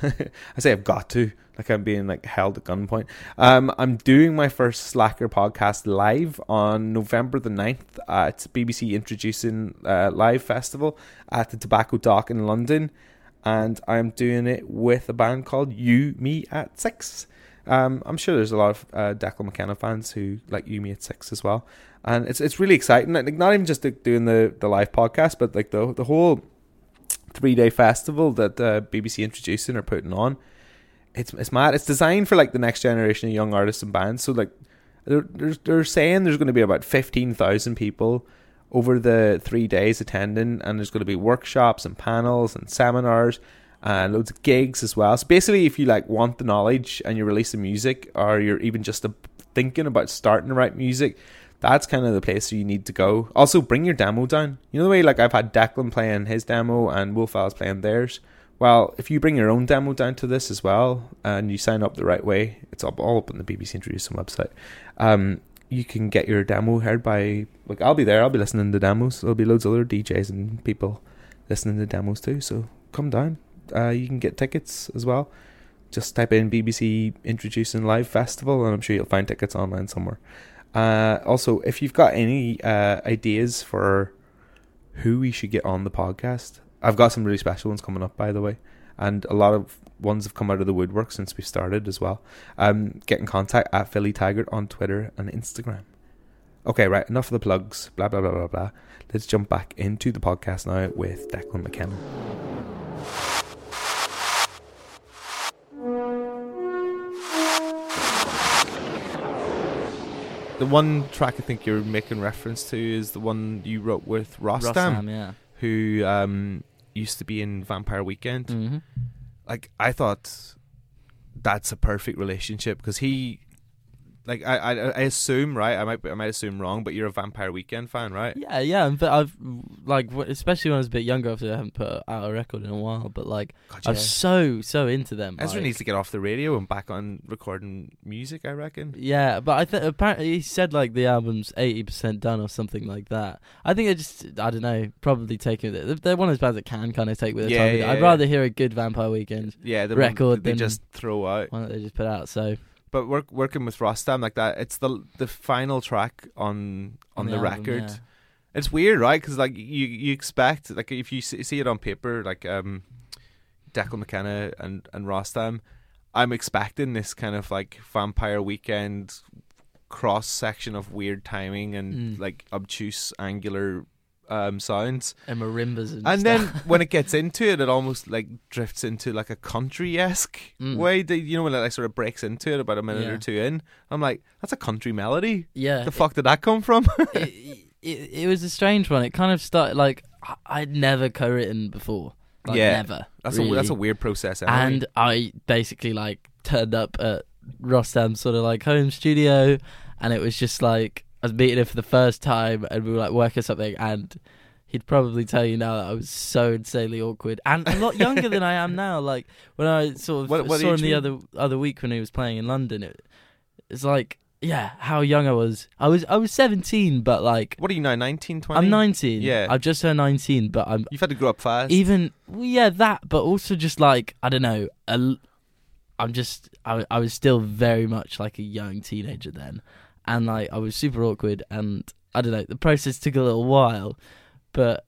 S6: say I've got to, like I'm being like held at gunpoint. Um, I'm doing my first Slacker podcast live on November the 9th at BBC Introducing uh, Live Festival at the Tobacco Dock in London, and I'm doing it with a band called You Me at Six. Um, I'm sure there's a lot of uh, Declan McKenna fans who like You Me at Six as well, and it's it's really exciting. Like not even just doing the the live podcast, but like the the whole three day festival that uh, BBC Introducing are putting on. It's it's mad. It's designed for like the next generation of young artists and bands. So like they're they're, they're saying there's going to be about fifteen thousand people over the three days attending, and there's going to be workshops and panels and seminars and loads of gigs as well. So basically, if you like want the knowledge and you're releasing music, or you're even just thinking about starting to write music, that's kind of the place you need to go. Also, bring your demo down. You know the way like I've had Declan playing his demo and Wolf Alice playing theirs. Well, if you bring your own demo down to this as well, and you sign up the right way, it's all up on the BBC Introducing website. Um, you can get your demo heard by like I'll be there. I'll be listening to demos. There'll be loads of other DJs and people listening to demos too. So come down. Uh, you can get tickets as well. Just type in BBC Introducing Live Festival, and I'm sure you'll find tickets online somewhere. Uh, also, if you've got any uh, ideas for who we should get on the podcast, I've got some really special ones coming up, by the way, and a lot of ones have come out of the woodwork since we started as well. Um, get in contact at Philly Taggart on Twitter and Instagram. Okay, right, enough of the plugs, blah, blah, blah, blah, blah. Let's jump back into the podcast now with Declan McKenna. The one track I think you're making reference to is the one you wrote with Rostam,
S7: Rostam, yeah.
S6: who um, used to be in Vampire Weekend.
S7: Mm-hmm.
S6: Like I thought that's a perfect relationship because he, like I, I, I assume right. I might, I might assume wrong, but you're a Vampire Weekend fan, right?
S7: Yeah, yeah, but I've like, especially when I was a bit younger, obviously I haven't put out a record in a while. But like,
S6: God,
S7: I'm so so into them.
S6: Ezra
S7: like-
S6: needs to get off the radio and back on recording music. I reckon.
S7: Yeah, but I think apparently he said like the album's eighty percent done or something like that. I think they just I don't know, probably taking it. They're one of those bands that can kind of take with their
S6: Yeah,
S7: time.
S6: yeah,
S7: I'd rather hear a good Vampire Weekend
S6: Yeah, the
S7: record
S6: one they
S7: than
S6: just throw out.
S7: one that they just put out. So
S6: But work, working with Rostam like that, it's the the final track on on, the,
S7: album,
S6: record.
S7: yeah.
S6: It's weird, right? Because like you you expect like if you see see it on paper, like um, Declan McKenna and and Rostam, I'm expecting this kind of like Vampire Weekend cross section of weird timing and
S7: Mm.
S6: like obtuse angular um sounds.
S7: and marimbas and,
S6: And then when it gets into it, it almost like drifts into like a country esque
S7: Mm.
S6: way. That, you know when it like sort of breaks into it about a minute
S7: Yeah.
S6: or two in. I'm like, that's a country melody.
S7: yeah,
S6: The fuck did that come from?
S7: it, it, it was a strange one. It kind of started like I'd never co-written before. Like,
S6: Yeah.
S7: never.
S6: that's a that's a weird process. Anyway.
S7: and I basically like turned up at Rostam's sort of like home studio, and it was just like I was meeting him for the first time, and we were like working something, and he'd probably tell you now that I was so insanely awkward and a lot younger than I am now. Like when I sort of
S6: What- what
S7: saw him the other other week when he was playing in London, it, it's like yeah, how young I was. I was I was seventeen, but like
S6: what are you now? 19, 20?
S7: I'm nineteen.
S6: Yeah.
S7: I've just turned nineteen, but I'm
S6: You've had to grow up fast.
S7: even well, yeah that but also just like i don't know a l- i'm just I, I was still very much like a young teenager then and like i was super awkward and i don't know the process took a little while but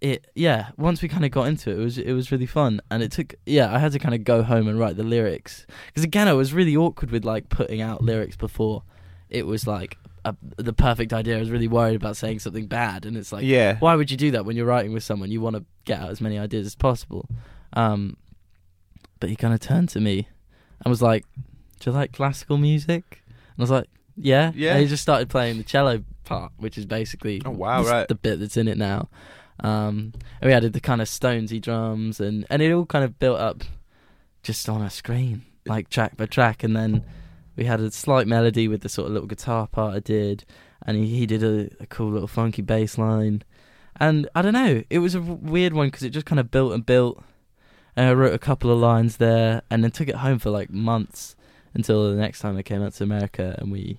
S7: it yeah once we kind of got into it it was it was really fun and it took yeah i had to kind of go home and write the lyrics because again i was really awkward with like putting out lyrics before it was like a, the perfect idea i was really worried about saying something bad and it's like
S6: yeah.
S7: why would you do that when you're writing with someone? You want to get out as many ideas as possible. Um, but he kind of turned to me and was like, "Do you like classical music?" And I was like, "Yeah."
S6: Yeah.
S7: And he just started playing the cello part, which is basically
S6: Oh, wow,
S7: just
S6: right.
S7: the bit that's in it now. Um, and we added the kind of Stonesy drums, and and it all kind of built up just on a screen, like track by track, and then we had a slight melody with the sort of little guitar part I did, and he, he did a, a cool little funky bass line, and I don't know, it was a weird one because it just kind of built and built. And I wrote a couple of lines there, and then took it home for like months until the next time I came out to America, and we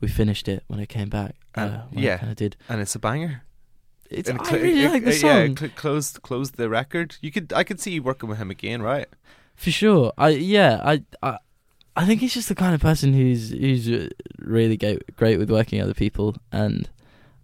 S7: we finished it when I came back.
S6: And-
S7: uh, I
S6: yeah.
S7: kind did.
S6: and it's a banger.
S7: It's,
S6: And
S7: I
S6: cl-
S7: really
S6: it-
S7: like the song
S6: Yeah, cl- closed closed the record. You could I could see you working with him again, right?
S7: for sure. I yeah, I I I think he's just the kind of person who's who's really go, great with working other people, and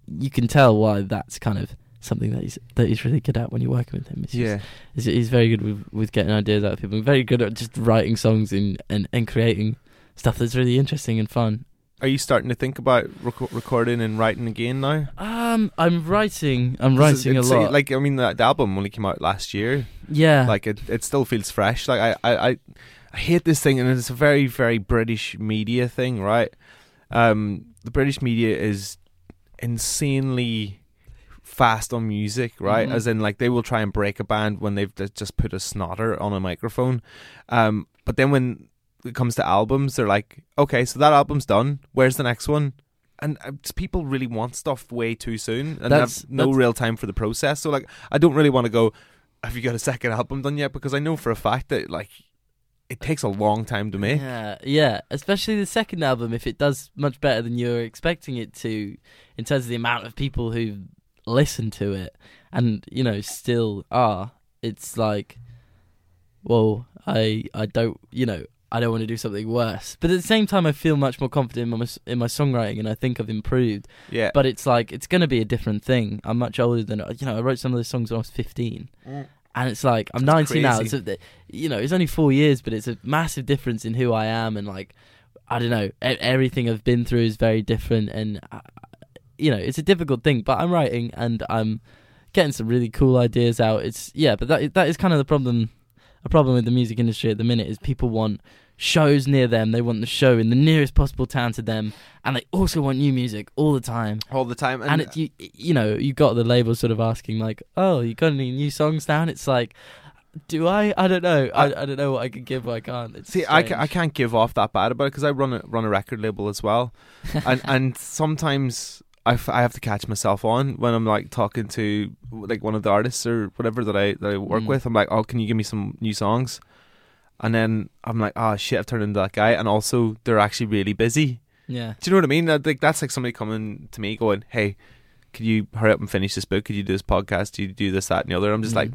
S7: you can tell why that's kind of something that he's that he's really good at when you're working with him. It's just-
S6: Yeah.
S7: he's, he's very good with with getting ideas out of people. Very good at just writing songs and and, and creating stuff that's really interesting and fun.
S6: Are you starting to think about rec- recording and writing again now?
S7: Um, I'm writing. I'm writing a
S6: it's,
S7: lot.
S6: Like I mean, the, the album only came out last year.
S7: yeah,
S6: Like it, it still feels fresh. Like I, I, I, I hate this thing, and it's a very, very British media thing, right? Um, the British media is insanely fast on music, right?
S7: Mhm.
S6: As in, like they will try and break a band when they've just put a snotter on a microphone. Um, but then when it comes to albums, they're like, okay, so that album's done. Where's the next one? And uh, people really want stuff way too soon and
S7: That's-
S6: have no
S7: that's-
S6: real time for the process. So, like, I don't really want to go. Have you got a second album done yet? Because I know for a fact that like it takes a long time to make.
S7: Yeah, yeah. Especially the second album, if it does much better than you're expecting it to, in terms of the amount of people who listen to it, and you know still are. It's like, well, I I don't you know I don't want to do something worse, but at the same time, I feel much more confident in my in my songwriting, and I think I've improved.
S6: Yeah,
S7: But it's like it's going to be a different thing. I'm much older than you know. I wrote some of those songs when I was 15,
S6: Mm.
S7: and it's like I'm
S6: That's
S7: 19 now. So that- you know, it's only four years, but it's a massive difference in who I am, and like I don't know, everything I've been through is very different, and uh, you know, it's a difficult thing. But I'm writing, and I'm getting some really cool ideas out. It's yeah, but that that is kind of the problem. A problem with the music industry at the minute is people want shows near them. They want the show in the nearest possible town to them, and they also want new music all the time.
S6: all the time.
S7: And, it, you you know you got the label sort of asking like, oh, you got any new songs down? It's like, do I? I don't know. I, I don't know what I can give. What I can't. It's
S6: See, I, ca- I can't give off that bad about it because I run a run a record label as well, and and sometimes I, f- I have to catch myself on when I'm like talking to like one of the artists or whatever that I that I work
S7: Mm.
S6: with. I'm like, oh, can you give me some new songs? And then I'm like, oh shit, I've turned into that guy. And also, they're actually really busy.
S7: Yeah.
S6: Do you know what I mean? Like that's like somebody coming to me going, hey, could you hurry up and finish this book? Could you do this podcast? Could you do this, that, and the other? I'm just
S7: Mm.
S6: like,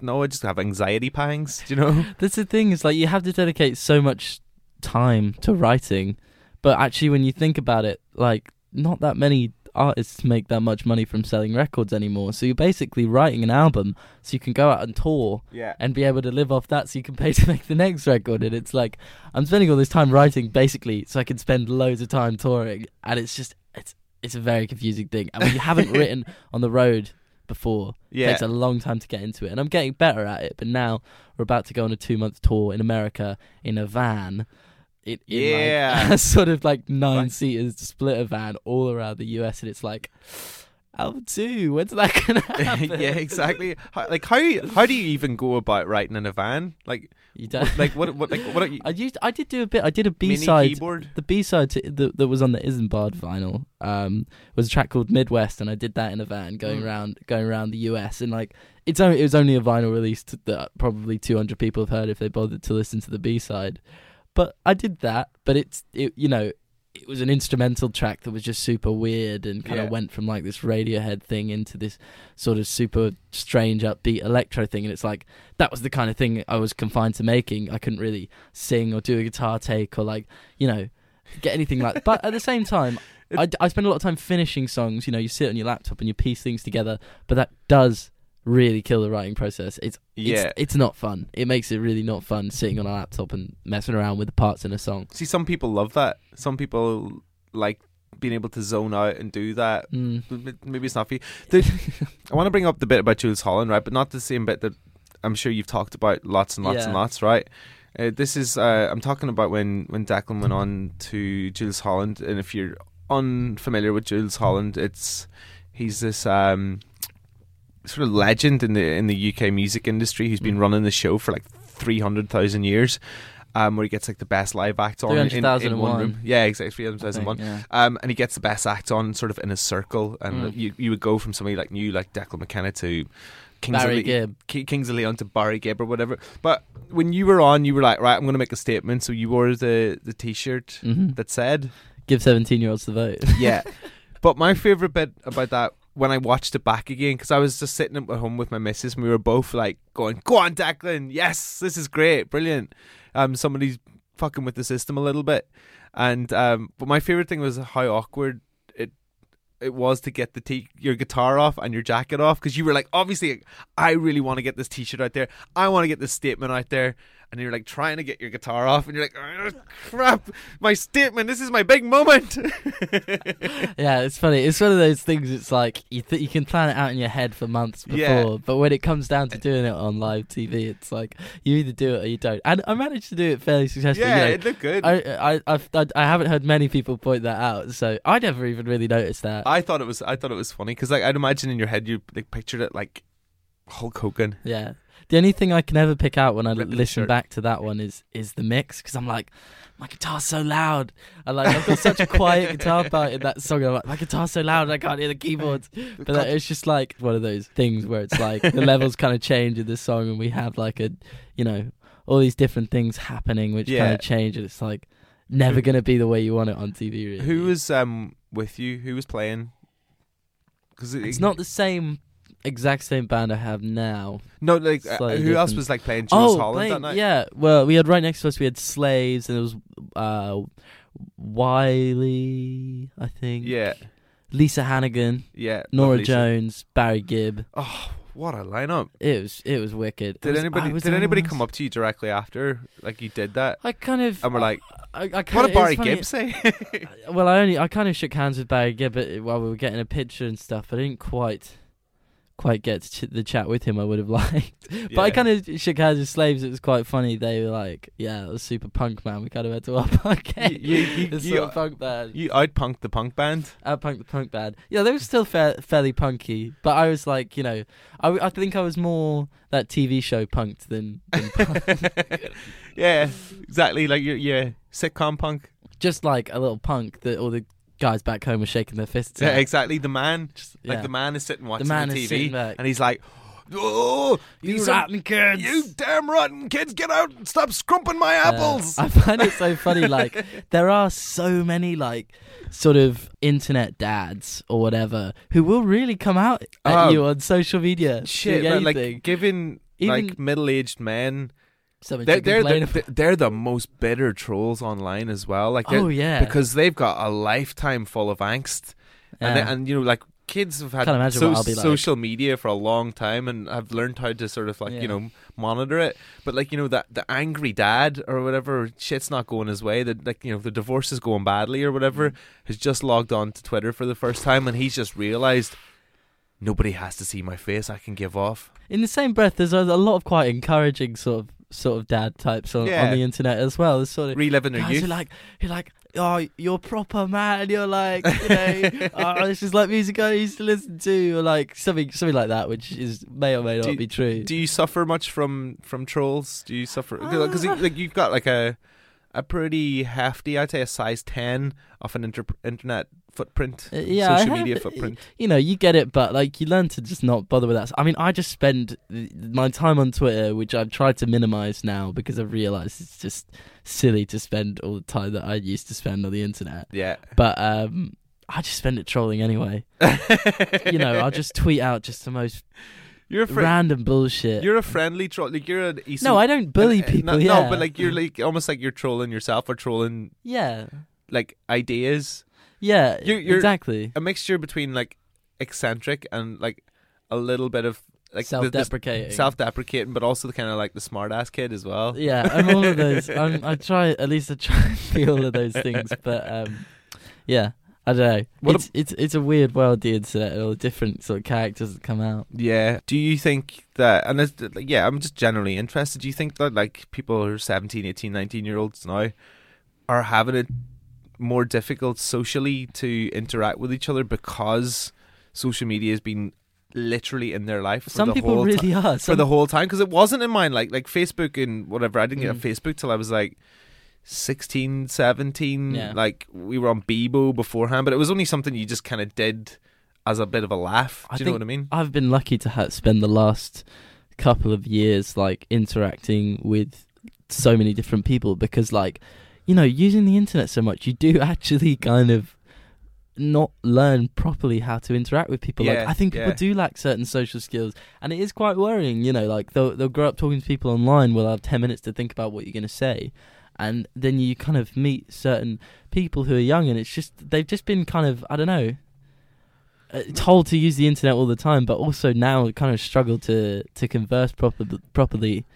S6: no, I just have anxiety pangs. Do you know?
S7: That's the thing. Is like you have to dedicate so much time to writing, but actually, when you think about it, like not that many artists make that much money from selling records anymore. So you're basically writing an album so you can go out and tour
S6: Yeah.
S7: and be able to live off that so you can pay to make the next record. And it's like I'm spending all this time writing basically so I can spend loads of time touring, and it's just it's it's a very confusing thing. And when you haven't written on the road before,
S6: Yeah.
S7: it takes a long time to get into it. And I'm getting better at it. But now we're about to go on a two month tour in America in a van. It, in
S6: Yeah.
S7: like a sort of like nine seaters splitter van all around the US, and it's like album two. When's that gonna happen?
S6: yeah, exactly. How, like how how do you even go about writing in a van? Like
S7: You don't
S6: like what what like what are you,
S7: I used. I did do a bit. I did a B side.
S6: keyboard?
S7: The B side that, that was on the Isombard vinyl um, was a track called Midwest, and I did that in a van going
S6: Mm.
S7: around going around the US. And like, it's only it was only a vinyl release that probably 200 people have heard if they bothered to listen to the B side. But I did that. But it's it you know it was an instrumental track that was just super weird and kind of
S6: Yeah.
S7: went from like this Radiohead thing into this sort of super strange upbeat electro thing and it's like that was the kind of thing I was confined to making I couldn't really sing or do a guitar take or like you know get anything like but at the same time I, I spend a lot of time finishing songs you know you sit on your laptop and you piece things together but that does really kill the writing process it's
S6: Yeah.
S7: it's, it's not fun it makes it really not fun sitting on a laptop and messing around with the parts in a song
S6: See, some people love that. Some people like being able to zone out and do that.
S7: mm.
S6: Maybe it's not for you. I want to bring up the bit about Jools Holland, right? But not the same bit that I'm sure you've talked about lots and lots and lots, right? Uh, this is uh, I'm talking about when when Declan went on to Jools Holland, and if you're unfamiliar with Jools Holland, it's he's this um, sort of legend in the in the UK music industry who's been running the show for like three hundred thousand years. Um, where he gets like the best live act on in, in
S7: 300,000
S6: one room. Yeah, exactly, three hundred thousand one.
S7: yeah.
S6: Um, and he gets the best act on sort of in a circle, and
S7: Mm.
S6: you you would go from somebody like new like Declan McKenna to Kings
S7: Barry
S6: of Le-
S7: Gibb.
S6: Kings of Leon to Barry Gibb or whatever. But when you were on, you were like, right, I'm going to make a statement. So you wore the the t-shirt
S7: Mhm.
S6: that said,
S7: Give 17 year olds the vote.
S6: yeah. but my favorite bit about that when I watched it back again, because I was just sitting at home with my missus, and we were both like going, "Go on, Declan! Yes, this is great, brilliant." Um, somebody's fucking with the system a little bit, and um, but my favorite thing was how awkward it it was to get the t- your guitar off and your jacket off because you were like, obviously, I really want to get this t-shirt out there. I want to get this statement out there. And you're like trying to get your guitar off, and you're like, "Oh, "Crap! My statement. This is my big moment."
S7: yeah, it's funny. It's one of those things. It's like you th- you can plan it out in your head for months before,
S6: Yeah.
S7: but when it comes down to doing it on live TV, it's like you either do it or you don't. And I managed to do it fairly successfully.
S6: Yeah,
S7: you know.
S6: it looked good.
S7: I I I've, I I haven't heard many people point that out, so I never even really noticed that.
S6: I thought it was I thought it was funny because like I'd imagine in your head you like pictured it like Hulk Hogan.
S7: Yeah. The only thing I can ever pick out when I listen back to that one is is the mix because I'm like, my guitar's so loud. I like I've got such a quiet guitar part in that song. I'm like, my guitar's so loud I can't hear the keyboards. But like, it's just like one of those things where it's like the levels kind of change in the song, and we have like a, you know, all these different things happening which kind of change, and it's like never gonna be the way you want it on TV. Really.
S6: Who was um with you? Who was playing? Because it,
S7: It's not the same exact same band I have now.
S6: no like uh, who
S7: Slightly
S6: else
S7: different.
S6: was like playing Jools
S7: oh,
S6: Holland that night?
S7: Yeah, well, we had right next to us. We had Slaves, and it was uh, Wiley, I think.
S6: yeah,
S7: Lisa Hannigan,
S6: yeah.
S7: Nora
S6: lovely.
S7: Jones, Barry Gibb.
S6: Oh, what a lineup!
S7: It was it was wicked.
S6: Did anybody did anybody come up to you directly after like you did that?
S7: I kind of.
S6: And we're like,
S7: I, I kind
S6: what did Barry Gibb say?
S7: Well, I only I kind of shook hands with Barry Gibb uh, while we were getting a picture and stuff. But I didn't quite quite get to ch- the chat with him. I would have liked, but I kind of shook hands with slaves. It was quite funny. They were like, "Yeah, it was super punk, man. We kind of had to up okay,
S6: You- you- you- you-
S7: of punk band,
S6: you outpunked the punk band.
S7: out punk the punk band. Yeah, they were still fa- fairly punky, but I was like, you know, I, I think I was more that TV show punked than, than punk.
S6: yeah, exactly. Like your yeah sitcom punk.
S7: just like a little punk that all the guys back home are shaking their fists
S6: Yeah, exactly. The man,
S7: yeah.
S6: like the man is sitting watching
S7: man
S6: the TV,
S7: back.
S6: and he's like, "Oh,
S7: You rotten kids!"
S6: You damn rotten kids, get out and stop scrumping my
S7: Uh,
S6: apples.
S7: I find it so funny. Like there are so many like sort of internet dads or whatever who will really come out at
S6: Oh,
S7: you on social media.
S6: Shit,
S7: anything.
S6: like giving
S7: Even-
S6: like middle-aged men, They're they're the, they're the most bitter trolls online as well. Like,
S7: Oh, yeah.
S6: because they've got a lifetime full of angst, and they, and you know like. Kids have had so-
S7: what I'll be like.
S6: social media for a long time and have learned how to sort of like
S7: Yeah.
S6: you know monitor it. But like you know that the angry dad or whatever shit's not going his way. That like you know the divorce is going badly or
S7: Mm.
S6: whatever has just logged on to Twitter for the first time and he's just realized nobody has to see my face. I can give off.
S7: In the same breath, there's a lot of quite encouraging sort of sort of dad types on,
S6: Yeah.
S7: on the internet as well. There's sort of
S6: Reliving their youth.
S7: who like you're like oh you're proper man. You're like you know oh, this is like music I used to listen to or like something something like that, which is may or may not
S6: Do-
S7: be true.
S6: Do you suffer much from from trolls? Do you suffer because ah. like you've got like a a pretty hefty, I'd say a size ten of an inter- internet footprint,
S7: Uh, yeah,
S6: social
S7: have-
S6: media footprint.
S7: you know, you get it, but like you learn to just not bother with that. I mean, I just spend my time on Twitter, which I've tried to minimize now because I've realized it's just silly to spend all the time that I used to spend on the internet.
S6: Yeah.
S7: But um, I just spend it trolling anyway. you know, I'll just tweet out just the most
S6: You're a fri-
S7: random bullshit.
S6: You're a friendly troll. Like you're an easy.
S7: No, I don't bully
S6: an- uh,
S7: people,
S6: No,
S7: yeah.
S6: no, but like you're like almost like you're trolling yourself or trolling
S7: yeah,
S6: like ideas.
S7: Yeah,
S6: You're, you're
S7: exactly.
S6: A mixture between like eccentric and like a little bit of like
S7: Self-deprecating.
S6: self-deprecating, but also the kind of like the smart ass kid as well.
S7: Yeah, I'm all of those. I'm, I try at least I try and be all of those things, but um, yeah, I don't know.
S6: What
S7: it's it's it's a weird world, the internet, all the different sort of characters that come out.
S6: Yeah. Do you think that, and it's, like, yeah, I'm just generally interested. Do you think that like people who are 17, 18, 19 year olds now are having it more difficult socially to interact with each other because social media has been literally in their life. For
S7: Some
S6: the
S7: people
S6: whole
S7: really are.
S6: for the whole time because it wasn't in mine. Like like Facebook and whatever. I didn't get
S7: Mm.
S6: a Facebook till I was like. 16 17
S7: Yeah.
S6: like we were on Bebo beforehand but it was only something you just kind of did as a bit of a laugh do
S7: I
S6: you know what I mean
S7: I've been lucky to ha- spend the last couple of years like interacting with so many different people because like you know using the internet so much you do actually kind of not learn properly how to interact with people like I think people
S6: yeah.
S7: do lack certain social skills and it is quite worrying you know like they'll they'll grow up talking to people online will have 10 minutes to think about what you're going to say and then you kind of meet certain people who are young and it's just they've just been kind of I don't know uh, told to use the internet all the time, but also now kind of struggle to to converse proper, properly.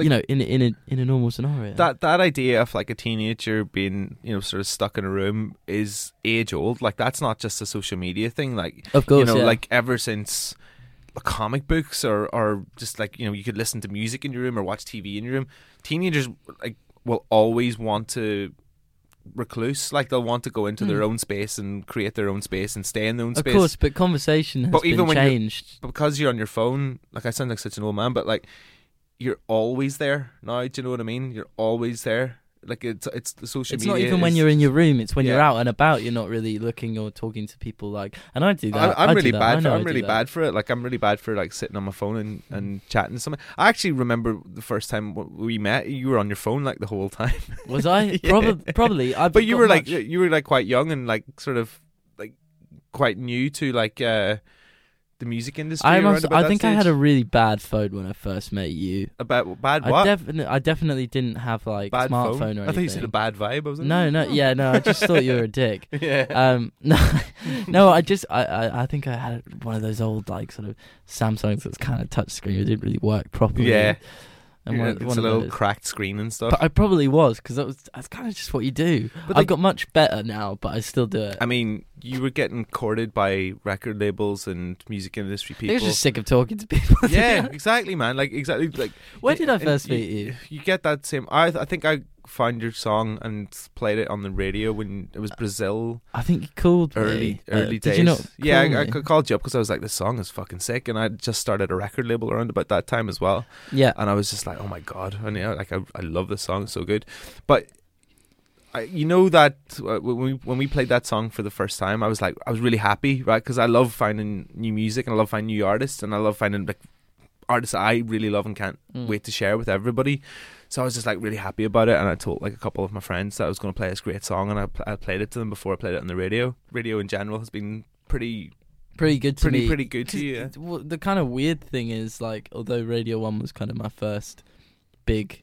S6: Like-
S7: you know, in a- in a in a normal scenario.
S6: that that idea of like a teenager being you know sort of stuck in a room is age old like that's not just a social media thing like
S7: Of course,
S6: you know
S7: yeah.
S6: like ever since comic books or or just like you know you could listen to music in your room or watch TV in your room teenagers like will always want to recluse like they'll want to go into their
S7: Mm.
S6: own space and create their own space and stay in their own
S7: of
S6: space Of
S7: course, but conversation has
S6: But
S7: been
S6: even when you're-
S7: changed.
S6: but because you're on your phone, like I sound like such an old man, but like you're always there now. Do you know what I mean? You're always there. Like it's it's the social
S7: It's
S6: media.
S7: It's not even when you're in your room; it's when you're out and about. You're not really looking or talking to people. Like, and I do that.
S6: I, I'm
S7: I
S6: really bad. For, I'm really bad for it. Like I'm really bad for like sitting on my phone and, and chatting to someone. I actually remember the first time we met. You were on your phone like the whole time.
S7: Was I?
S6: Yeah.
S7: Probably. Probably. I
S6: but you were like you were like quite young and like sort of like quite new to like uh the music industry.
S7: I must.
S6: about
S7: I think I had a really bad phone when I first met you.
S6: about bad
S7: I
S6: what
S7: definitely, I definitely didn't have like
S6: bad
S7: smartphone
S6: phone.
S7: or
S6: I
S7: anything.
S6: thought you said a bad vibe. I was like,
S7: No, no, yeah, no. I just thought you were a dick.
S6: yeah.
S7: Um, no, no. I just, I, I, I think I had one of those old like sort of Samsungs that's kind of touchscreen. It didn't really work properly.
S6: Yeah.
S7: And
S6: Yeah,
S7: one,
S6: it's
S7: one
S6: a
S7: of
S6: little
S7: those.
S6: cracked screen and stuff.
S7: But I probably was because that was that's kind of just what you do.
S6: But,
S7: I've got much better now, but I still do it.
S6: I mean, you were getting courted by record labels and music industry
S7: I
S6: people.
S7: was just sick of talking to people.
S6: yeah, exactly, man. Like exactly, like.
S7: Where did I first meet you?
S6: You get that same. I I think I found your song and played it on the radio when it was Brazil
S7: I think you called me.
S6: early
S7: Uh,
S6: early
S7: did
S6: days.
S7: you not?
S6: yeah, I, I called you up because I was like, this song is fucking sick, and I just started a record label around about that time as well.
S7: Yeah.
S6: and I was just like, oh my god, and yeah, like I, I love this song, it's so good. But I, you know that uh, when we when we played that song for the first time, I was like, I was really happy, right? Because I love finding new music and I love finding new artists and I love finding like artists I really love and can't
S7: Mm.
S6: wait to share with everybody. So I was just like really happy about it, and I told like a couple of my friends that I was going to play this great song, and I, I played it to them before I played it on the radio. Radio in general has been pretty
S7: pretty good to
S6: pretty
S7: me.
S6: pretty good to you. yeah.
S7: The kind of weird thing is like, although Radio One was kind of my first big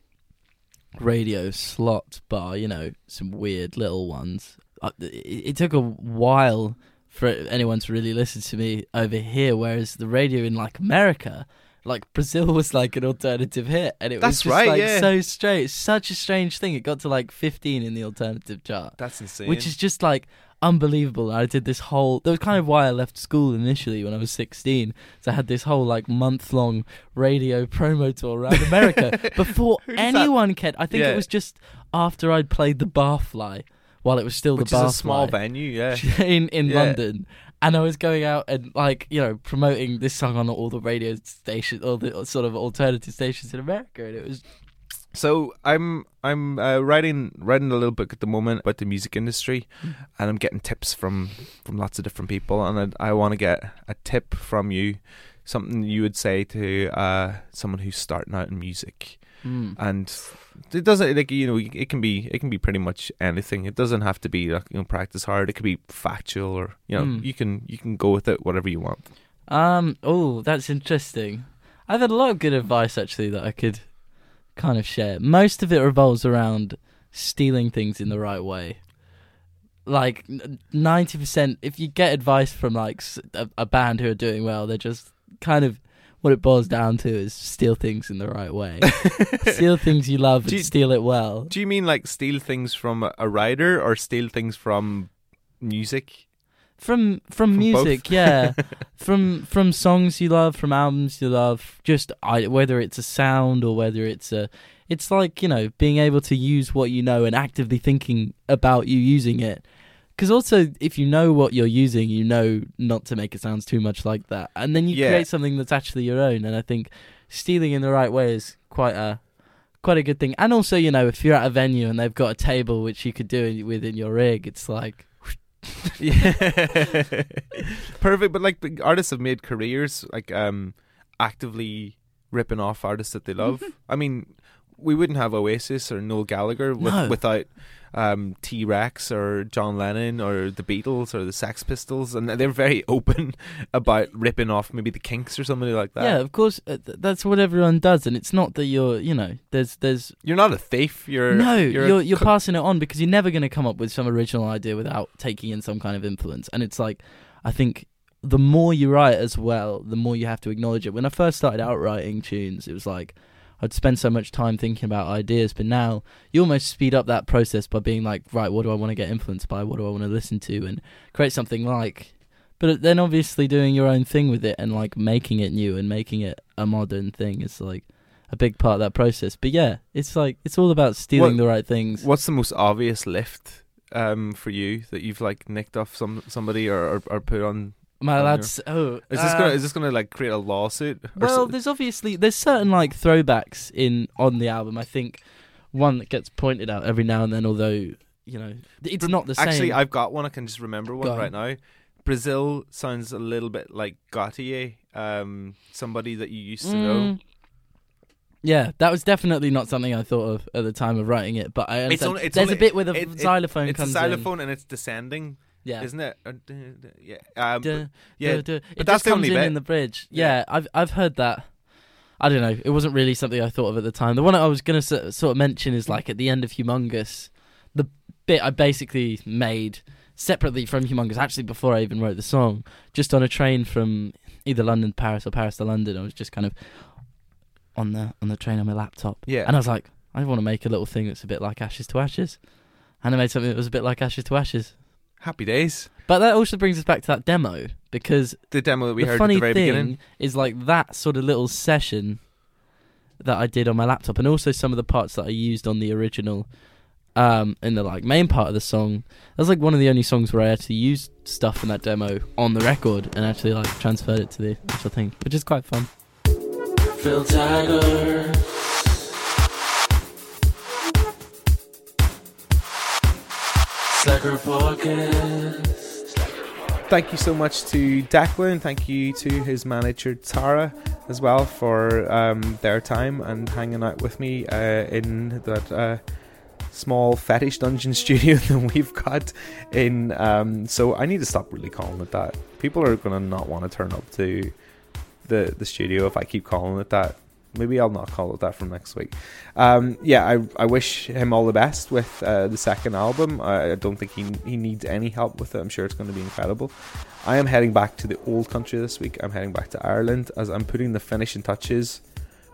S7: radio slot bar, you know, some weird little ones. Uh, it, it took a while for anyone to really listen to me over here, whereas the radio in like America. Like Brazil was like an alternative hit, and it
S6: That's
S7: was just
S6: right,
S7: like
S6: yeah.
S7: so strange, such a strange thing. It got to like 15 in the alternative chart
S6: That's insane.
S7: which is just like unbelievable. I did this whole. That was kind of why I left school initially when I was sixteen. So I had this whole like month long radio promo tour around America before
S6: Who does that-
S7: anyone cared. I think
S6: Yeah.
S7: it was just after I'd played the Barfly while it was still
S6: which
S7: the
S6: is
S7: Barfly
S6: a small venue, yeah.
S7: in in
S6: Yeah.
S7: London. And I was going out and like you know promoting this song on all the radio stations, all the sort of alternative stations in America, and it was
S6: So I'm I'm uh, writing writing a little book at the moment about the music industry,
S7: Mm-hmm.
S6: and I'm getting tips from from lots of different people, and I, I want to get a tip from you, something you would say to uh, someone who's starting out in music,
S7: mm.
S6: and it doesn't like you know it can be it can be pretty much anything. It doesn't have to be like you know practice hard. It could be factual or you know
S7: Mm.
S6: you can you can go with it whatever you want.
S7: Um. Oh, that's interesting. I've had a lot of good advice actually that I could kind of share. Most of it revolves around stealing things in the right way. Like ninety percent, if you get advice from like a band who are doing well, they're just kind of what it boils down to is steal things in the right way. steal things you love and
S6: you-
S7: steal it well.
S6: Do you mean like steal things from a- a writer or steal things from music?
S7: From from,
S6: From
S7: music, yeah. from from songs you love, from albums you love, just I, whether it's a sound or whether it's a it's like you know being able to use what you know and actively thinking about you using it. Because also, if you know what you're using, you know not to make it sounds too much like that, and then you
S6: Yeah.
S7: create something that's actually your own. And I think stealing in the right way is quite a quite a good thing. And also, you know, if you're at a venue and they've got a table which you could do it within your rig, it's like
S6: yeah. Perfect, but like artists have made careers like um actively ripping off artists that they love. I mean, we wouldn't have Oasis or Noel Gallagher with,
S7: No.
S6: without um, T Rex or John Lennon or the Beatles or the Sex Pistols, and they're very open about ripping off maybe the Kinks or somebody like that.
S7: yeah, of course, uh, th- that's what everyone does, and it's not that you're, you know, there's there's
S6: You're not a thief. You're
S7: no,
S6: You're,
S7: you're you're,
S6: co-
S7: passing it on because you're never going to come up with some original idea without taking in some kind of influence. And it's like, I think the more you write as well, the more you have to acknowledge it. When I first started out writing tunes, it was like I'd spend so much time thinking about ideas, but now you almost speed up that process by being like, right, what do I want to get influenced by? What do I want to listen to? And create something like. But then obviously doing your own thing with it and like making it new and making it a modern thing is like a big part of that process. But yeah, it's like it's all about stealing
S6: What-
S7: the right things.
S6: What's the most obvious lift um, for you that you've like nicked off some somebody or, or, or put on?
S7: My lads, oh,
S6: Is this
S7: uh,
S6: gonna is this gonna like create a lawsuit?
S7: well,
S6: so-
S7: there's obviously there's certain like throwbacks in on the album. I think one that gets pointed out every now and then, although you know it's not the same.
S6: Actually, I've got one. I can just remember one
S7: on.
S6: right now. Brazil sounds a little bit like Gotye, um, somebody that you used to know.
S7: Mm. Yeah, that was definitely not something I thought of at the time of writing it, but I
S6: It's
S7: understand.
S6: only, it's
S7: there's
S6: only,
S7: a bit where the
S6: it- it-
S7: xylophone
S6: it's
S7: comes
S6: a
S7: in.
S6: xylophone and it's descending,
S7: Yeah,
S6: isn't it? Uh, duh, duh, yeah, um,
S7: Duh,
S6: but- yeah. but
S7: It
S6: that's the only
S7: in
S6: bit.
S7: in the bridge.
S6: Yeah.
S7: Yeah. I've I've heard that. I don't know. It wasn't really something I thought of at the time. The one I was gonna s- sort of mention is like at the end of Humongous, the bit I basically made separately from Humongous, actually before I even wrote the song, just on a train from either London to Paris or Paris to London. I was just kind of on the on the train on my laptop,
S6: Yeah.
S7: and I was like, I want to make a little thing that's a bit like Ashes to Ashes, and I made something that was a bit like Ashes to Ashes.
S6: Happy days.
S7: But that also brings us back to that demo because
S6: The demo that we
S7: the
S6: heard
S7: funny
S6: at the very
S7: thing
S6: beginning.
S7: is like that sort of little session that I did on my laptop, and also some of the parts that I used on the original, um, in the like main part of the song. That's like one of the only songs where I actually used stuff from that demo on the record and actually like transferred it to the actual thing, which is quite fun.
S5: Phil Taggart. Slacker Podcast.
S6: Thank you so much to Declan. Thank you to his manager Tara as well for um, their time and hanging out with me uh, in that uh, small fetish dungeon studio that we've got in. Um, so I need to stop really calling it that. People are gonna not want to turn up to the the studio if I keep calling it that. Maybe I'll not call it that from next week. Um, yeah, I, I wish him all the best with uh, the second album. I, I don't think he he needs any help with it. I'm sure it's going to be incredible. I am heading back to the old country this week. I'm heading back to Ireland as I'm putting the finishing touches.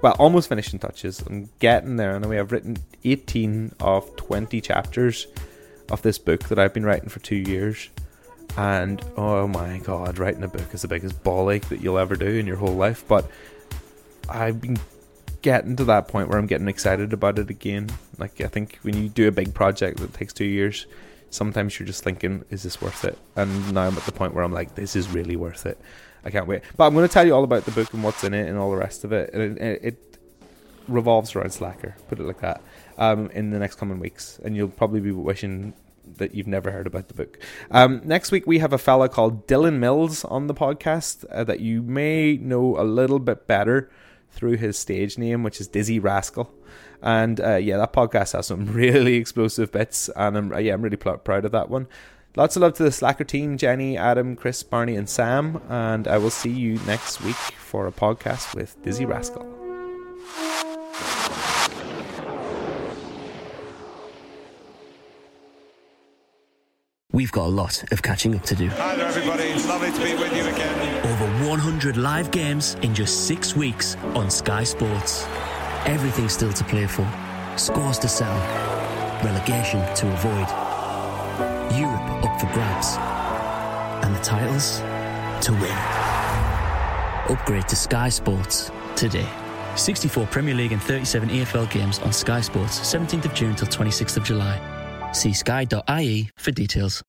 S6: Well, almost finishing touches. I'm getting there, and have written 18 of 20 chapters of this book that I've been writing for two years. And oh my god, writing a book is the biggest ball ache that you'll ever do in your whole life. But I've been getting to that point where I'm getting excited about it again. Like I think when you do a big project that takes two years, sometimes you're just thinking, "Is this worth it?" And now I'm at the point where I'm like, "This is really worth it." I can't wait. But I'm going to tell you all about the book and what's in it and all the rest of it. It, it, it revolves around Slacker, put it like that, um, in the next coming weeks. And you'll probably be wishing that you've never heard about the book. Um, next week, we have a fella called Dylan Mills on the podcast uh, that you may know a little bit better through his stage name, which is Dizzee Rascal. And uh, yeah, that podcast has some really explosive bits, and I'm, yeah, I'm really pl- proud of that one. Lots of love to the Slacker team Jenny, Adam, Chris, Barney, and Sam. And I will see you next week for a podcast with Dizzee Rascal.
S8: We've got a lot of catching up to do.
S4: Hi there, everybody. It's lovely to be with you again.
S8: Over 100 live games in just six weeks on Sky Sports. Everything still to play for, scores to settle, relegation to avoid, Europe up for grabs, and the titles to win. Upgrade to Sky Sports today. 64 Premier League and 37 EFL games on Sky Sports, 17th of June till 26th of July. See sky.ie for details.